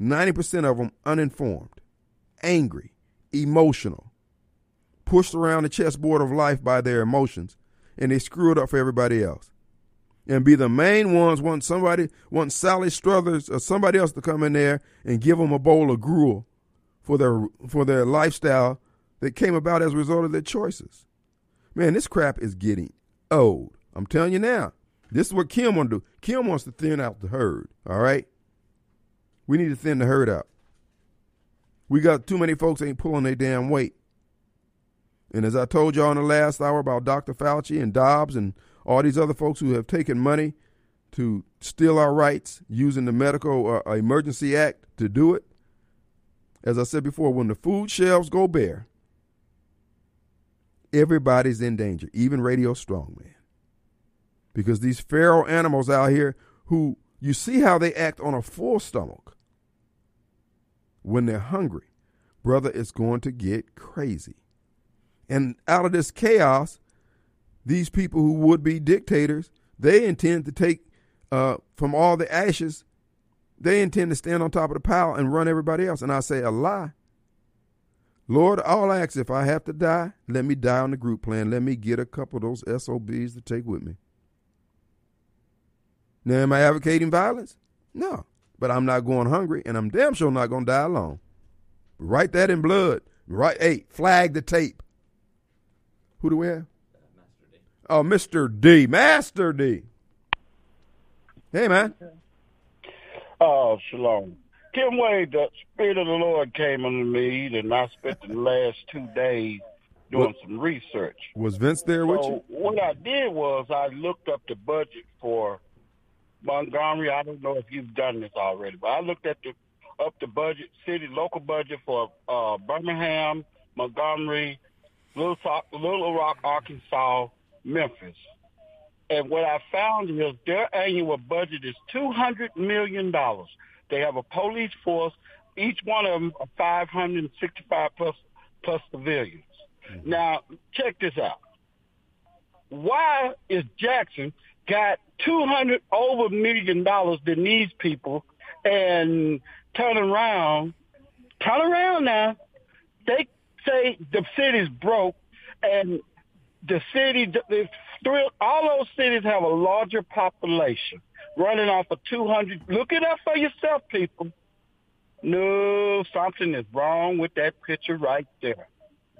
Speaker 2: 90% of them uninformed, angry, emotional, pushed around the chessboard of life by their emotions, and they screw it up for everybody else. And be the main ones want somebody, want Sally Struthers or somebody else to come in there and give them a bowl of gruel for their for their lifestyle that came about as a result of their choices. Man, this crap is getting old. I'm telling you now. This is what Kim want to do. Kim wants to thin out the herd. All right. We need to thin the herd out. We got too many folks ain't pulling their damn weight. And as I told y'all in the last hour about Dr. Fauci and Dobbs and all these other folks who have taken money to steal our rights using the Medical uh, Emergency Act to do it, as I said before, when the food shelves go bare, everybody's in danger, even Radio Strongman. Because these feral animals out here who you see how they act on a full stomach when they're hungry, brother, it's going to get crazy. And out of this chaos, these people who would be dictators, they intend to take uh, from all the ashes, they intend to stand on top of the pile and run everybody else. And I say, a lie. Lord, I'll ask if I have to die, let me die on the group plan. Let me get a couple of those SOBs to take with me. Now, am I advocating violence? No but I'm not going hungry, and I'm damn sure not going to die alone. Write that in blood. Right, hey, flag the tape. Who do we have? Master D. Oh, Mr. D, Master D. Hey, man.
Speaker 8: Oh, shalom. Kim Wade, the Spirit of the Lord came unto me, and I spent the last two days doing what, some research.
Speaker 2: Was Vince there so with you?
Speaker 8: What I did was I looked up the budget for Montgomery. I don't know if you've done this already, but I looked at the up the budget, city local budget for uh, Birmingham, Montgomery, Little, Little Rock, Arkansas, Memphis. And what I found is their annual budget is two hundred million dollars. They have a police force, each one of them are five hundred and sixty-five plus plus civilians. Mm-hmm. Now, check this out. Why is Jackson got two hundred over million dollars to these people and turn around, turn around now. They say the city's broke and the city, the three, all those cities have a larger population running off of 200. Look it up for yourself, people. No, something is wrong with that picture right there.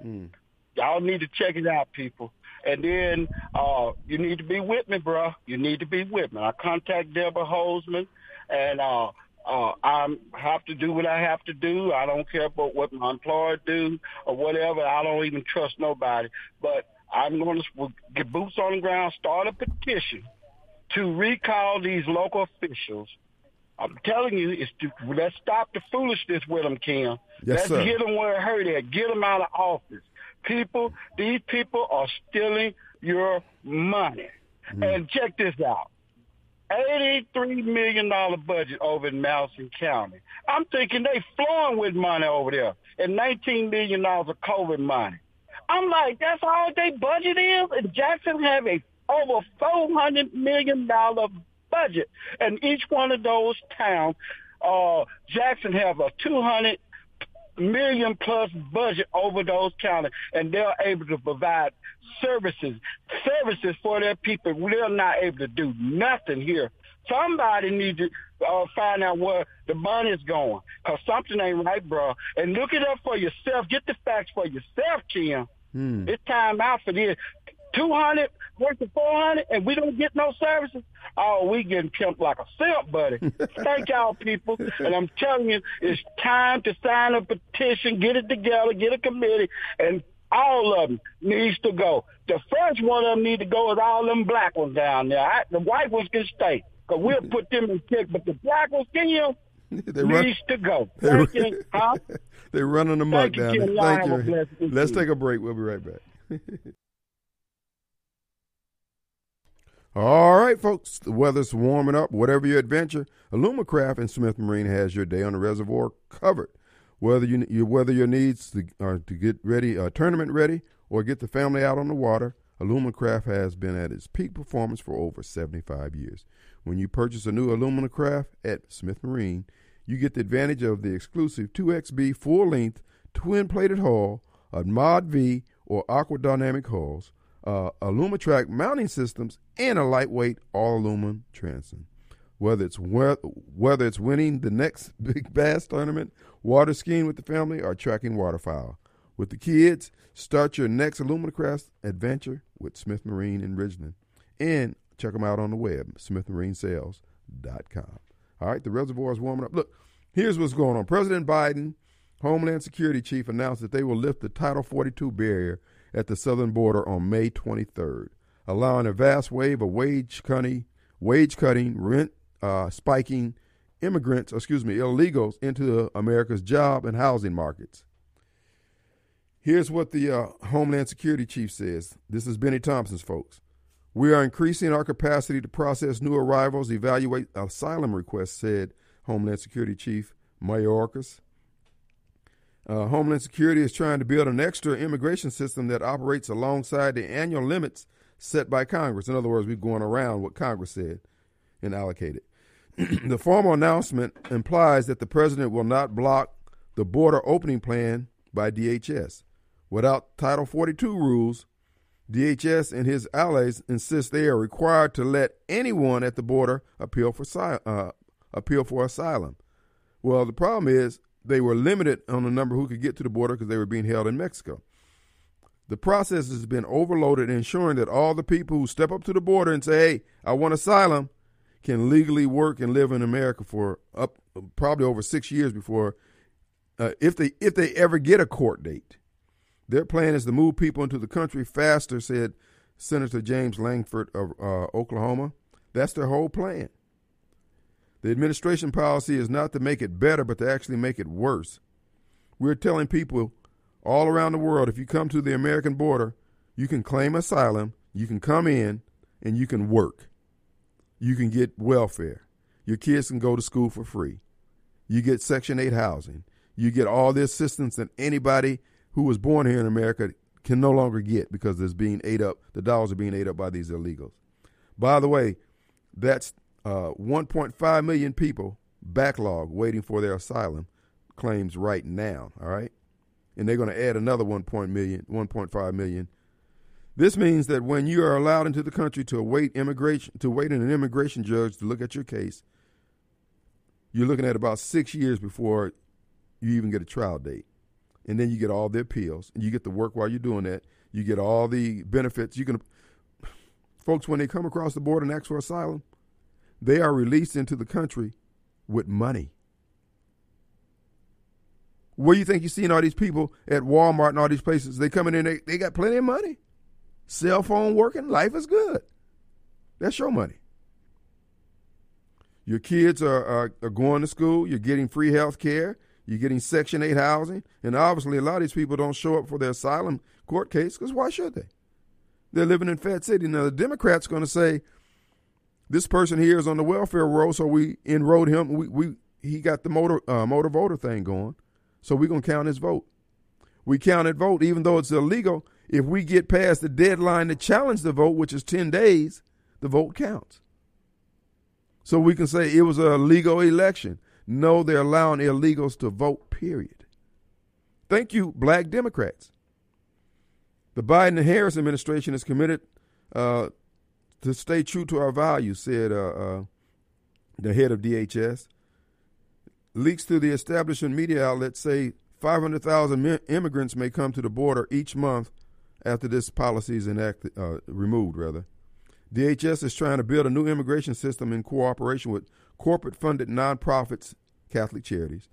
Speaker 8: Mm. Y'all need to check it out, people. And then uh, you need to be with me, bro. You need to be with me. I contact Deborah Holzman, and uh, uh, I have to do what I have to do. I don't care about what my employer do or whatever. I don't even trust nobody. But I'm going to get boots on the ground, start a petition to recall these local officials. I'm telling you, it's to, let's stop the foolishness with them, Kim.
Speaker 2: Yes,
Speaker 8: let's
Speaker 2: sir.
Speaker 8: get them where it hurt at. Get them out of office people, these people are stealing your money. Mm-hmm. And check this out. $83 million budget over in Madison County. I'm thinking they flowing with money over there and $19 million of COVID money. I'm like, that's all they budget is? And Jackson have a over $400 million budget. And each one of those towns, uh, Jackson have a 200 million plus budget over those counties, and they're able to provide services, services for their people. We're not able to do nothing here. Somebody needs to uh, find out where the money is going, cause something ain't right, bro. And look it up for yourself. Get the facts for yourself, Kim. Hmm. It's time out for this. 200 versus 400 and we don't get no services, oh, we getting pimped like a simp, buddy. Thank y'all people. And I'm telling you, it's time to sign a petition, get it together, get a committee, and all of them needs to go. The first one of them need to go is all them black ones down there. I, the white ones can stay because we'll put them in check, but the black ones, can you?
Speaker 2: they
Speaker 8: needs to go. Thank you. Huh?
Speaker 2: They're running amok
Speaker 8: Thank
Speaker 2: down
Speaker 8: Kim.
Speaker 2: there. Thank you. Let's take a break. We'll be right back. All right, folks. The weather's warming up. Whatever your adventure, Alumacraft and Smith Marine has your day on the reservoir covered. Whether you, you whether your needs to, are to get ready, uh, tournament ready, or get the family out on the water, Alumacraft has been at its peak performance for over 75 years. When you purchase a new Alumacraft at Smith Marine, you get the advantage of the exclusive 2XB full-length twin-plated hull, a Mod V or Aqua Dynamic hulls, uh, Alumatrack mounting systems, and a lightweight all-aluminum transom. Whether it's whether it's winning the next big bass tournament, water skiing with the family, or tracking waterfowl with the kids, start your next Aluminacraft adventure with Smith Marine in Ridgeland, and check them out on the web, SmithMarineSales.com. All right, the reservoir is warming up. Look, here's what's going on. President Biden, Homeland Security Chief, announced that they will lift the Title 42 barrier at the southern border on May 23rd, allowing a vast wave of wage cutting, wage cutting, rent uh, spiking immigrants, excuse me, illegals into America's job and housing markets. Here's what the uh, Homeland Security Chief says. This is Bennie Thompson's folks. We are increasing our capacity to process new arrivals, evaluate asylum requests, said Homeland Security Chief Mayorkas. Uh, Homeland Security is trying to build an extra immigration system that operates alongside the annual limits set by Congress. In other words, we're going around what Congress said and allocated. the formal announcement implies that the president will not block the border opening plan by DHS. Without Title 42 rules, DHS and his allies insist they are required to let anyone at the border appeal for uh, appeal for asylum. Well, the problem is they were limited on the number who could get to the border because they were being held in Mexico. The process has been overloaded, ensuring that all the people who step up to the border and say, "Hey, I want asylum," can legally work and live in America for up probably over six years before, uh, if they if they ever get a court date. Their plan is to move people into the country faster," said Senator James Lankford of uh, Oklahoma. That's their whole plan. The administration policy is not to make it better, but to actually make it worse. We're telling people all around the world if you come to the American border, you can claim asylum, you can come in, and you can work. You can get welfare. Your kids can go to school for free. You get Section 8 housing. You get all the assistance that anybody who was born here in America can no longer get because there's being ate up, the dollars are being ate up by these illegals. By the way, that's uh, 1.5 million people backlog waiting for their asylum claims right now. All right, and they're going to add another 1. Million, 1.5 million. This means that when you are allowed into the country to await immigration, to wait in an immigration judge to look at your case, you're looking at about six years before you even get a trial date, and then you get all the appeals, and you get to work while you're doing that. You get all the benefits. You can, folks, when they come across the border and ask for asylum, they are released into the country with money. Where you think you're seeing all these people at Walmart and all these places? They coming in, they, they got plenty of money. Cell phone working, life is good. That's your money. Your kids are, are, are going to school, you're getting free health care, you're getting Section 8 housing, and obviously a lot of these people don't show up for their asylum court case because why should they? They're living in Fat City. Now, the Democrats going to say, this person here is on the welfare roll, so we enrolled him. We, we he got the motor uh, motor voter thing going, so we're gonna count his vote. We counted vote, even though it's illegal. If we get past the deadline to challenge the vote, which is ten days, the vote counts. So we can say it was a legal election. No, they're allowing illegals to vote. Period. Thank you, Black Democrats. The Biden and Harris administration is committed uh, to stay true to our values, said uh, uh, the head of DHS. Leaks to the establishment media outlets say 500,000 immigrants may come to the border each month after this policy is enacted, uh, removed. Rather, DHS is trying to build a new immigration system in cooperation with corporate-funded nonprofits, Catholic charities,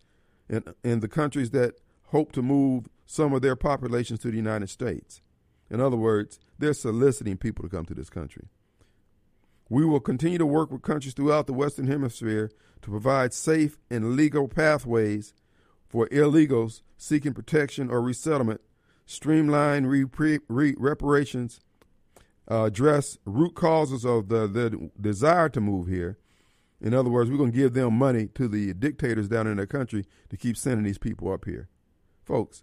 Speaker 2: and the countries that hope to move some of their populations to the United States. In other words, they're soliciting people to come to this country. We will continue to work with countries throughout the Western Hemisphere to provide safe and legal pathways for illegals seeking protection or resettlement, streamline re- re- reparations, uh, address root causes of the, the desire to move here. In other words, we're going to give them money to the dictators down in their country to keep sending these people up here. Folks,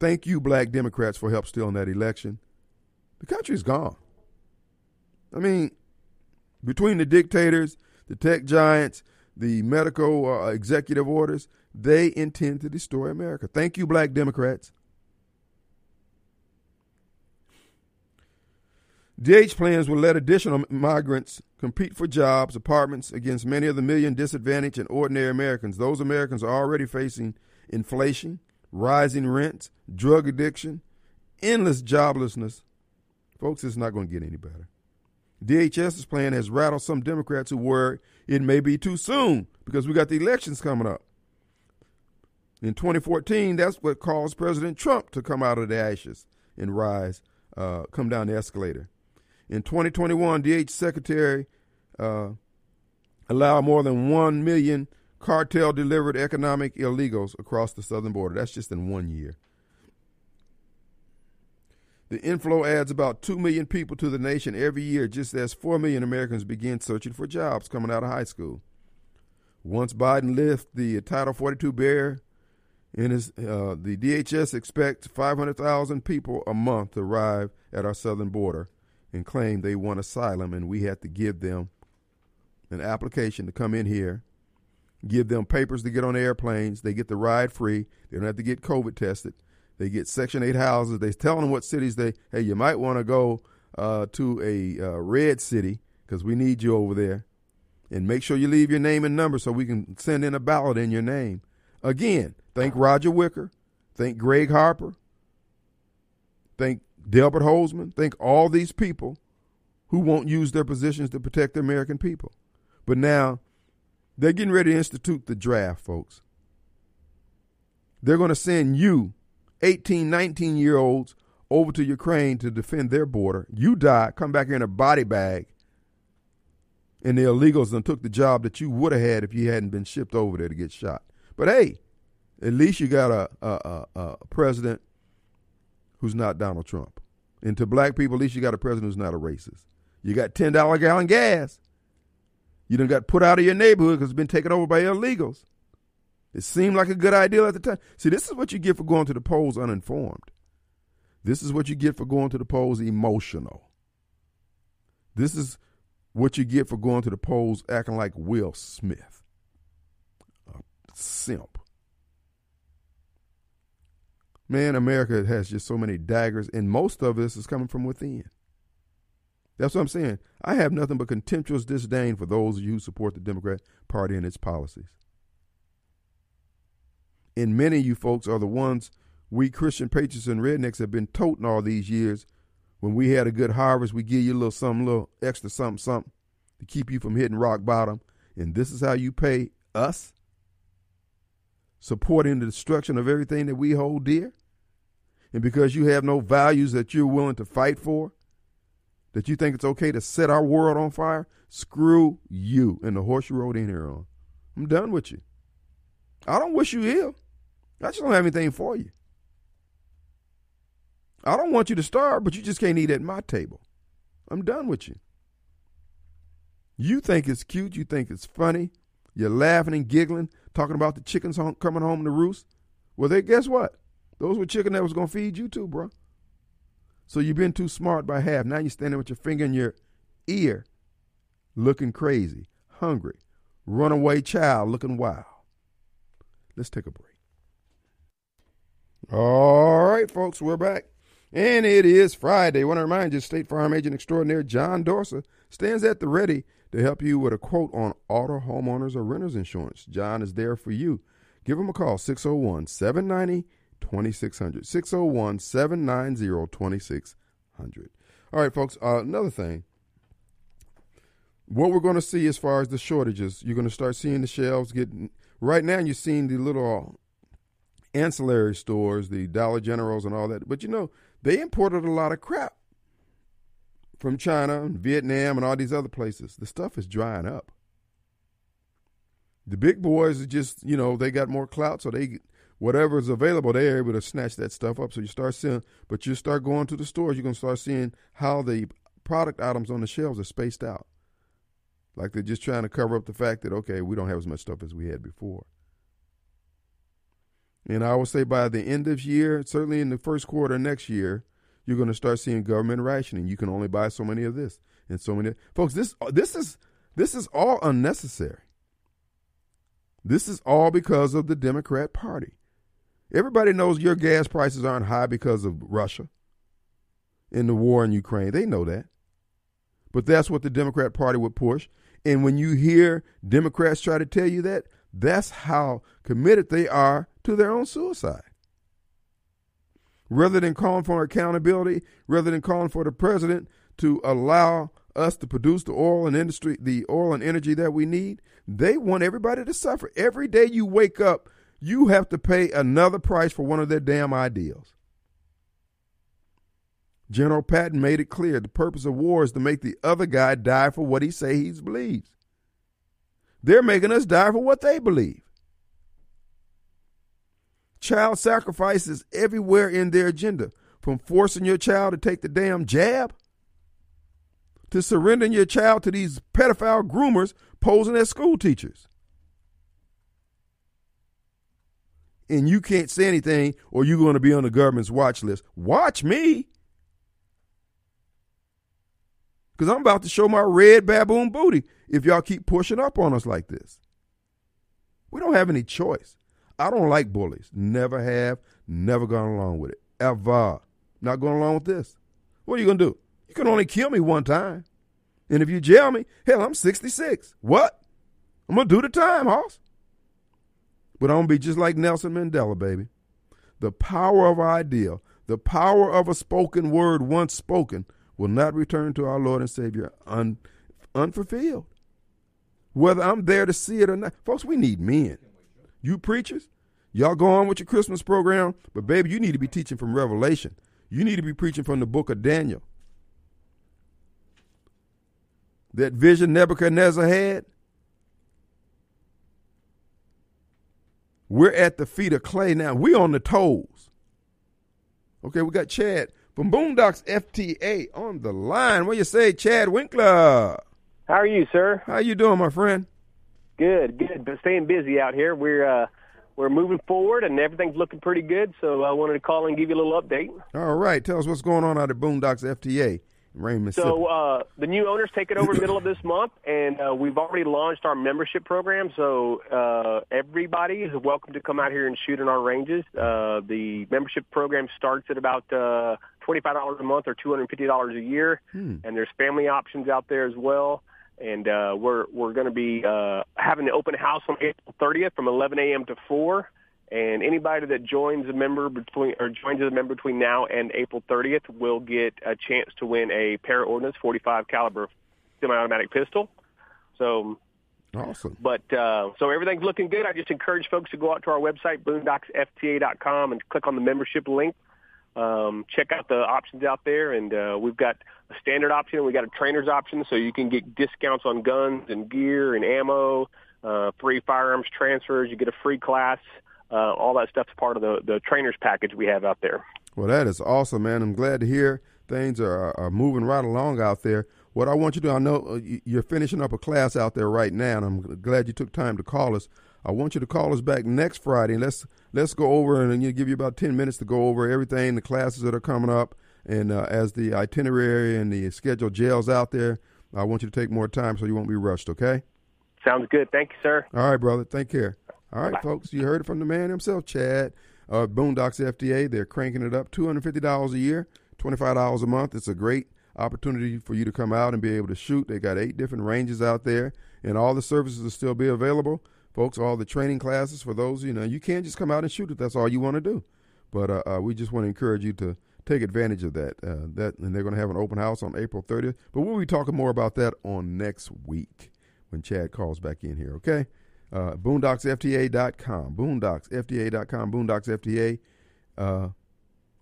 Speaker 2: thank you, black Democrats, for help stealing that election. The country's gone. I mean, between the dictators, the tech giants, the medical uh, executive orders, they intend to destroy America. Thank you, black Democrats. DH plans will let additional migrants compete for jobs, apartments against many of the million disadvantaged and ordinary Americans. Those Americans are already facing inflation, rising rents, drug addiction, endless joblessness. Folks, it's not going to get any better. DHS's plan has rattled some Democrats who worry it may be too soon because we got the elections coming up. In 2014, that's what caused President Trump to come out of the ashes and rise, uh, come down the escalator. In 2021, DH Secretary uh, allowed more than 1 million cartel delivered economic illegals across the southern border. That's just in one year. The inflow adds about 2 million people to the nation every year, just as 4 million Americans begin searching for jobs coming out of high school. Once Biden lifts the Title 42 barrier, in his, uh, the DHS expects 500,000 people a month to arrive at our southern border and claim they want asylum, and we have to give them an application to come in here, give them papers to get on airplanes. They get the ride free. They don't have to get COVID tested. They get Section 8 houses. They tell them what cities they, hey, you might want to go uh, to a uh, red city because we need you over there. And make sure you leave your name and number so we can send in a ballot in your name. Again, thank Roger Wicker. Thank Greg Harper. Thank Delbert Hosemann. Thank all these people who won't use their positions to protect the American people. But now they're getting ready to institute the draft, folks. They're going to send you 18, 19 year olds over to Ukraine to defend their border. You die, come back here in a body bag, and the illegals then took the job that you would have had if you hadn't been shipped over there to get shot. But hey, at least you got a, a, a, a president who's not Donald Trump. And to black people, at least you got a president who's not a racist. You got $10 gallon gas. You done got put out of your neighborhood because it's been taken over by illegals. It seemed like a good idea at the time. See, this is what you get for going to the polls uninformed. This is what you get for going to the polls emotional. This is what you get for going to the polls acting like Will Smith. A simp. Man, America has just so many daggers, and most of this is coming from within. That's what I'm saying. I have nothing but contemptuous disdain for those of you who support the Democrat Party and its policies and many of you folks are the ones we Christian patriots and rednecks have been toting all these years. When we had a good harvest, we give you a little something, little extra something, something to keep you from hitting rock bottom. And this is how you pay us? Supporting the destruction of everything that we hold dear? And because you have no values that you're willing to fight for, that you think it's okay to set our world on fire, screw you and the horse you rode in here on. I'm done with you. I don't wish you ill. I just don't have anything for you. I don't want you to starve, but you just can't eat at my table. I'm done with you. You think it's cute. You think it's funny. You're laughing and giggling, talking about the chickens home, coming home to roost. Well, they guess what? Those were chicken that was going to feed you too, bro. So you've been too smart by half. Now you're standing with your finger in your ear, looking crazy, hungry, runaway child looking wild. Let's take a break. All right, folks, we're back. And it is Friday. I want to remind you, State Farm Agent Extraordinaire John Dorser stands at the ready to help you with a quote on auto, homeowners, or renters insurance. John is there for you. Give him a call, 601 790 2600. 601 790 2600. All right, folks, uh, another thing. What we're going to see as far as the shortages, you're going to start seeing the shelves getting. Right now, you're seeing the little ancillary stores, the Dollar Generals, and all that. But you know, they imported a lot of crap from China and Vietnam and all these other places. The stuff is drying up. The big boys are just, you know, they got more clout, so they whatever is available, they're able to snatch that stuff up. So you start seeing, but you start going to the stores, you're gonna start seeing how the product items on the shelves are spaced out. Like they're just trying to cover up the fact that okay, we don't have as much stuff as we had before. And I would say by the end of year, certainly in the first quarter next year, you're going to start seeing government rationing. You can only buy so many of this and so many. Folks, this this is this is all unnecessary. This is all because of the Democrat Party. Everybody knows your gas prices aren't high because of Russia in the war in Ukraine. They know that. But that's what the Democrat Party would push. And when you hear Democrats try to tell you that, that's how committed they are to their own suicide. Rather than calling for accountability, rather than calling for the president to allow us to produce the oil and industry, the oil and energy that we need, they want everybody to suffer. Every day you wake up, you have to pay another price for one of their damn ideals. General Patton made it clear the purpose of war is to make the other guy die for what he say he believes. They're making us die for what they believe. Child sacrifice is everywhere in their agenda, from forcing your child to take the damn jab to surrendering your child to these pedophile groomers posing as school teachers. And you can't say anything or you're going to be on the government's watch list. Watch me. Because I'm about to show my red baboon booty if y'all keep pushing up on us like this. We don't have any choice. I don't like bullies. Never have, never gone along with it. Ever. Not going along with this. What are you going to do? You can only kill me one time. And if you jail me, hell, I'm 66. What? I'm going to do the time, Hoss. But I'm going to be just like Nelson Mandela, baby. The power of our ideal, the power of a spoken word once spoken, will not return to our Lord and Savior un, unfulfilled. Whether I'm there to see it or not. Folks, we need men. You preachers, y'all go on with your Christmas program, but baby, you need to be teaching from Revelation. You need to be preaching from the book of Daniel. That vision Nebuchadnezzar had. We're at the feet of clay now. We're on the toes. Okay, we got Chad from Boondocks FTA on the line. What you say, Chad Winkler?
Speaker 9: How are you, sir?
Speaker 2: How you doing, my friend?
Speaker 9: Good, good. But staying busy out here. We're uh, we're moving forward, and everything's looking pretty good. So I wanted to call and give you a little update.
Speaker 2: All right, tell us what's going on out at Boondocks FTA. Raymond.
Speaker 9: So uh, the new owners take it over middle of this month, and uh, we've already launched our membership program. So uh, everybody is welcome to come out here and shoot in our ranges. Uh, the membership program starts at about uh, twenty-five dollars a month or two hundred fifty dollars a year,
Speaker 2: Hmm.
Speaker 9: and there's family options out there as well. And uh, we're we're going to be uh, having an open house on April 30th from 11 a.m. to 4. And anybody that joins a member between or joins a member between now and April 30th will get a chance to win a Para Ordnance 45 caliber semi-automatic pistol. So,
Speaker 2: awesome.
Speaker 9: but uh, so everything's looking good. I just encourage folks to go out to our website boondocksfta.com and click on the membership link. Um, check out the options out there, and uh, we've got a standard option. We got a trainer's option, so you can get discounts on guns and gear and ammo, uh, free firearms transfers. You get a free class. Uh, all that stuff's part of the the trainer's package we have out there.
Speaker 2: Well, that is awesome, man. I'm glad to hear things are, are moving right along out there. What I want you to do, I know uh, you're finishing up a class out there right now, and I'm glad you took time to call us. I want you to call us back next Friday. and Let's let's go over and you give you about ten minutes to go over everything, the classes that are coming up, and uh, as the itinerary and the schedule gels out there, I want you to take more time so you won't be rushed. Okay.
Speaker 9: Sounds good. Thank you, sir.
Speaker 2: All right, brother. Take care. All right, folks. You heard it from the man himself, Chad. Uh, Boondocks FTA. They're cranking it up. Two hundred fifty dollars a year, twenty five dollars a month. It's a great opportunity for you to come out and be able to shoot. They got eight different ranges out there, and all the services will still be available, folks. All the training classes for those you know. You can't just come out and shoot if that's all you want to do. But uh, uh, we just want to encourage you to take advantage of that. Uh, that and they're going to have an open house on April 30th. But we'll be talking more about that on next week when Chad calls back in here. Okay, uh, boondocksfta.com, boondocksfta.com, boondocksfta. Uh,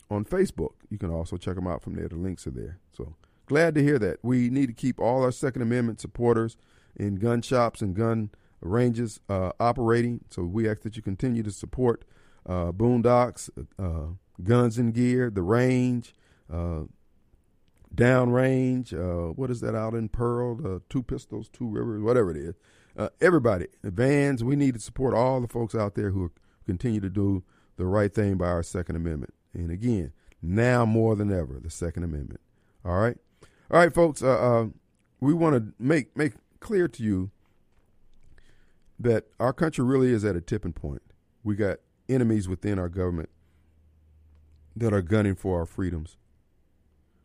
Speaker 2: on Facebook, you can also check them out from there. The links are there. So glad to hear that. We need to keep all our Second Amendment supporters in gun shops and gun ranges uh, operating. So we ask that you continue to support uh, Boondocks, uh, Guns and Gear, The Range, uh, Downrange. Uh, what is that out in Pearl? Two Pistols, Two Rivers, whatever it is. Uh, everybody, Vans. We need to support all the folks out there who continue to do the right thing by our Second Amendment. And again, now more than ever, the Second Amendment. All right, all right, folks. We want to make make clear to you that our country really is at a tipping point. We got enemies within our government that are gunning for our freedoms.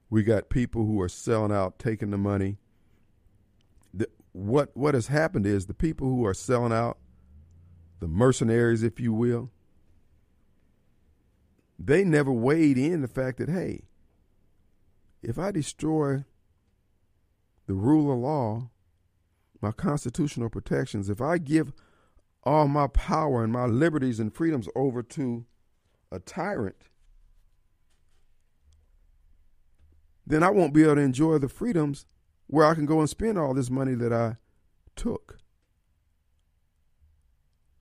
Speaker 2: We got people who are selling out, taking the money. The, what what has happened is the people who are selling out, the mercenaries, if you will, they never weighed in the fact that, hey, if I destroy the rule of law, my constitutional protections, if I give all my power and my liberties and freedoms over to a tyrant, then I won't be able to enjoy the freedoms where I can go and spend all this money that I took,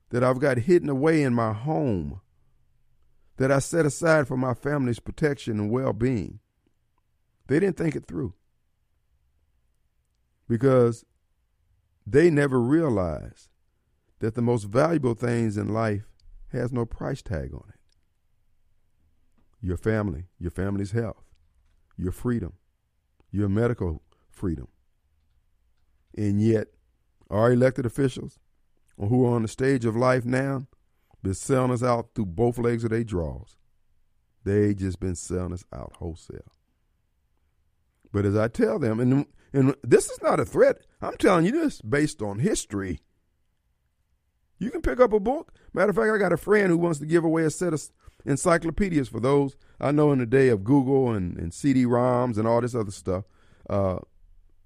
Speaker 2: that I've got hidden away in my home that I set aside for my family's protection and well being. They didn't think it through because they never realize that the most valuable things in life has no price tag on it. Your family, your family's health, your freedom, your medical freedom. And yet, our elected officials who are on the stage of life now been selling us out through both legs of their draws. They just been selling us out wholesale. But as I tell them, and and this is not a threat. I'm telling you this based on history. You can pick up a book. Matter of fact, I got a friend who wants to give away a set of encyclopedias for those I know in the day of Google and, and CD-ROMs and all this other stuff. Uh,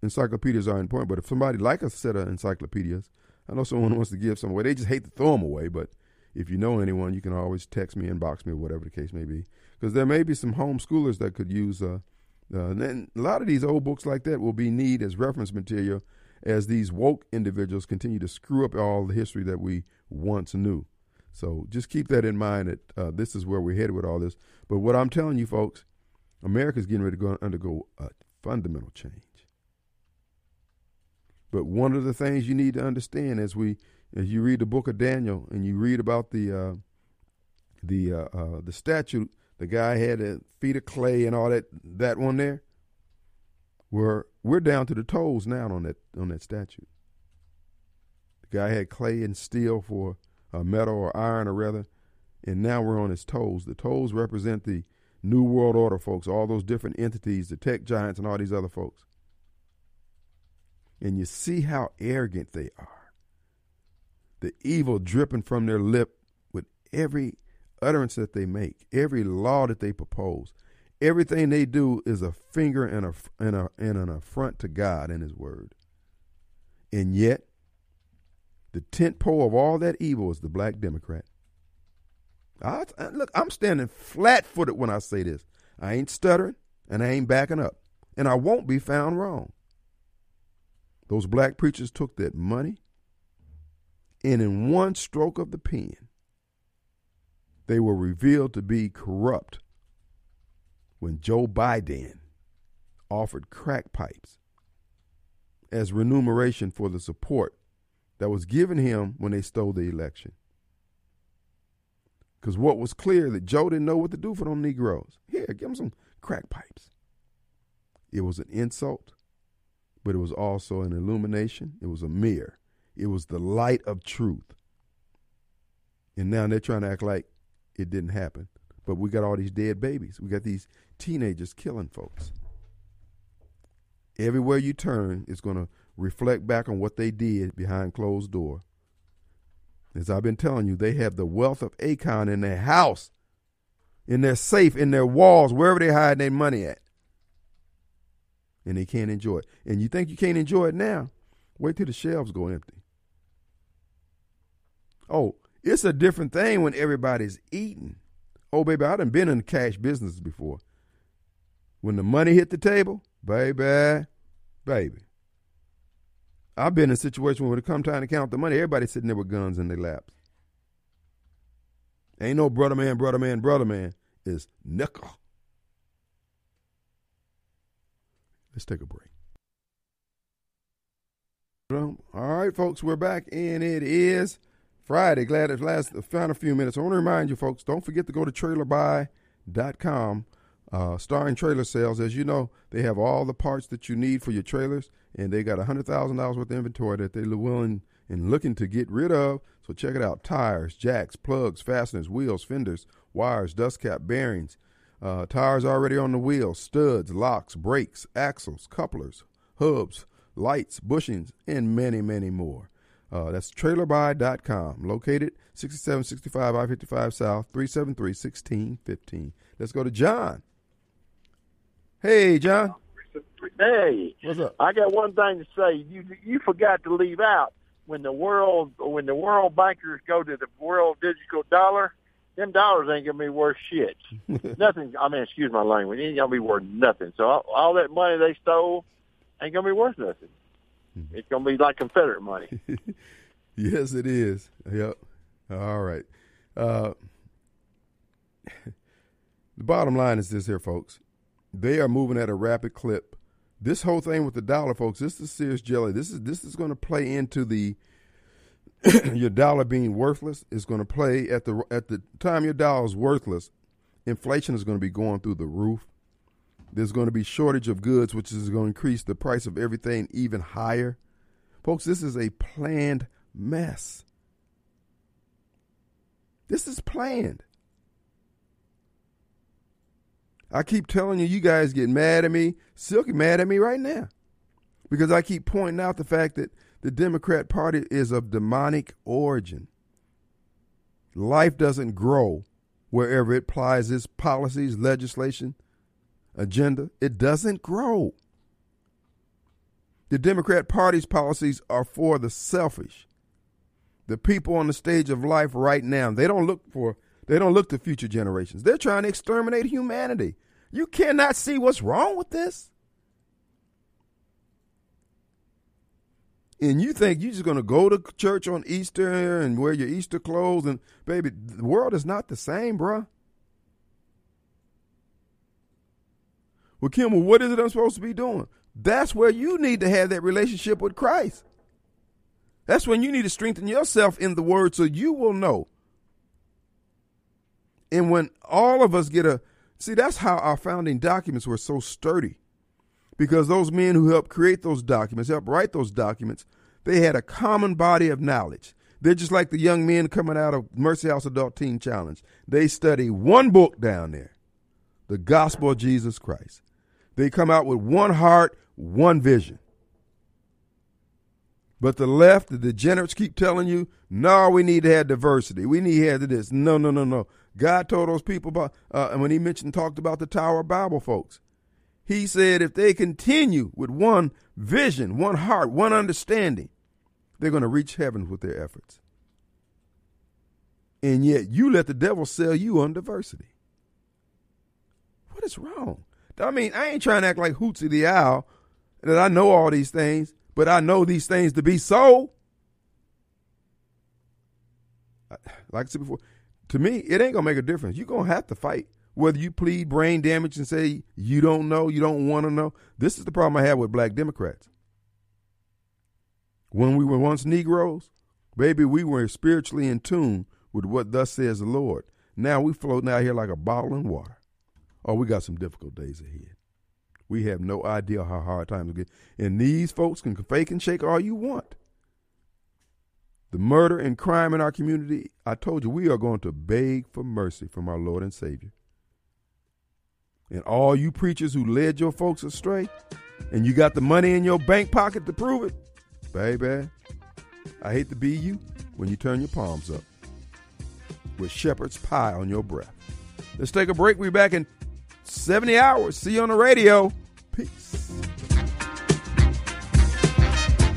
Speaker 2: encyclopedias are important, but if somebody like a set of encyclopedias, I know someone wants to give some away. They just hate to throw them away, but if you know anyone, you can always text me, inbox me, or whatever the case may be. Because there may be some homeschoolers that could use. Uh, uh, and a lot of these old books like that will be need as reference material as these woke individuals continue to screw up all the history that we once knew. So just keep that in mind that uh, this is where we're headed with all this. But what I'm telling you, folks, America's getting ready to go undergo a fundamental change. But one of the things you need to understand as we as you read the book of Daniel and you read about the uh, the uh, uh, the statue, the guy had a feet of clay and all that that one there. We're we're down to the toes now on that on that statue. The guy had clay and steel for uh, metal or iron or rather, and now we're on his toes. The toes represent the New World Order folks, all those different entities, the tech giants and all these other folks. And you see how arrogant they are the evil dripping from their lip with every utterance that they make, every law that they propose. Everything they do is a finger and, a, and, a, and an affront to God and His Word. And yet, the tent pole of all that evil is the black Democrat. I, look, I'm standing flat footed when I say this. I ain't stuttering and I ain't backing up. And I won't be found wrong. Those black preachers took that money and in one stroke of the pen, they were revealed to be corrupt when Joe Biden offered crack pipes as remuneration for the support that was given him when they stole the election. Because what was clear that Joe didn't know what to do for them Negroes. Here, give them some crack pipes. It was an insult, but it was also an illumination. It was a mirror it was the light of truth. And now they're trying to act like it didn't happen. But we got all these dead babies. We got these teenagers killing folks. Everywhere you turn, it's going to reflect back on what they did behind closed door. As I've been telling you, they have the wealth of Akon in their house. in their safe, in their walls, wherever they hide their money at. And they can't enjoy it. And you think you can't enjoy it now? Wait till the shelves go empty. Oh, it's a different thing when everybody's eating. Oh, baby, I done been in cash business before. When the money hit the table, baby, baby. I've been in a situation where when it come time to count the money, everybody's sitting there with guns in their laps. Ain't no brother man, brother man, brother man. It's nickel. Let's take a break. All right, folks, we're back, and it is Friday. Glad it's last found a few minutes. I want to remind you, folks, don't forget to go to trailerbuy.com, uh, starring trailer sales. As you know, they have all the parts that you need for your trailers, and they got hundred thousand dollars worth of inventory that they're willing and looking to get rid of. So check it out: tires, jacks, plugs, fasteners, wheels, fenders, wires, dust cap, bearings. Uh, tires already on the wheels, studs, locks, brakes, axles, couplers, hubs, lights, bushings, and many, many more. Uh, that's trailerbuy.com, located 6765 I 55 South, 373 1615. Let's go to John. Hey, John.
Speaker 10: Hey,
Speaker 2: what's up?
Speaker 10: I got one thing to say. You you forgot to leave out when the world when the world bankers go to the world digital dollar. Them dollars ain't gonna be worth shit. nothing. I mean, excuse my language. It ain't gonna be worth nothing. So all, all that money they stole ain't gonna be worth nothing. It's gonna be like Confederate money.
Speaker 2: yes, it is. Yep. All right. Uh, the bottom line is this here, folks. They are moving at a rapid clip. This whole thing with the dollar, folks, this is serious jelly. This is this is going to play into the your dollar being worthless. It's going to play at the at the time your dollar is worthless. Inflation is going to be going through the roof. There's going to be shortage of goods, which is going to increase the price of everything even higher. Folks, this is a planned mess. This is planned. I keep telling you, you guys get mad at me. Silky mad at me right now. Because I keep pointing out the fact that the Democrat Party is of demonic origin. Life doesn't grow wherever it applies its policies, legislation, agenda. It doesn't grow. The Democrat Party's policies are for the selfish, the people on the stage of life right now. They don't look for they don't look to future generations. They're trying to exterminate humanity. You cannot see what's wrong with this. And you think you're just going to go to church on Easter and wear your Easter clothes and baby, the world is not the same, bruh. Well, Kim, well, what is it I'm supposed to be doing? That's where you need to have that relationship with Christ. That's when you need to strengthen yourself in the word so you will know. And when all of us get a see, that's how our founding documents were so sturdy. Because those men who helped create those documents, helped write those documents, they had a common body of knowledge. They're just like the young men coming out of Mercy House Adult Teen Challenge. They study one book down there, the gospel of Jesus Christ. They come out with one heart, one vision. But the left, the degenerates keep telling you, no, we need to have diversity. We need to have this. No, no, no, no. God told those people about, uh, and when he mentioned, talked about the Tower Babel folks, he said if they continue with one vision, one heart, one understanding, they're going to reach heaven with their efforts. And yet you let the devil sell you on diversity. What is wrong? I mean, I ain't trying to act like Hootsy the Owl that I know all these things, but I know these things to be so. Like I said before, to me, it ain't gonna make a difference. You're gonna have to fight. Whether you plead brain damage and say you don't know, you don't want to know. This is the problem I have with black Democrats. When we were once Negroes, baby, we were spiritually in tune with what thus says the Lord. Now we floating out here like a bottle in water. Oh, we got some difficult days ahead. We have no idea how hard times get. And these folks can fake and shake all you want. The murder and crime in our community, I told you, we are going to beg for mercy from our Lord and Savior. And all you preachers who led your folks astray, and you got the money in your bank pocket to prove it, baby, I hate to be you when you turn your palms up with shepherd's pie on your breath. Let's take a break. We'll be back in 70 hours. See you on the radio. Peace.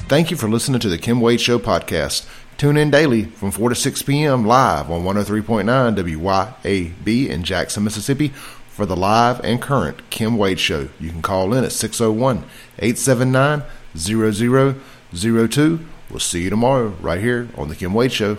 Speaker 1: Thank you for listening to the Kim Wade Show podcast. Tune in daily from 4 to 6 p.m. live on 103.9 WYAB in Jackson, Mississippi for the live and current Kim Wade Show. You can call in at 601 879 0002. We'll see you tomorrow right here on the Kim Wade Show.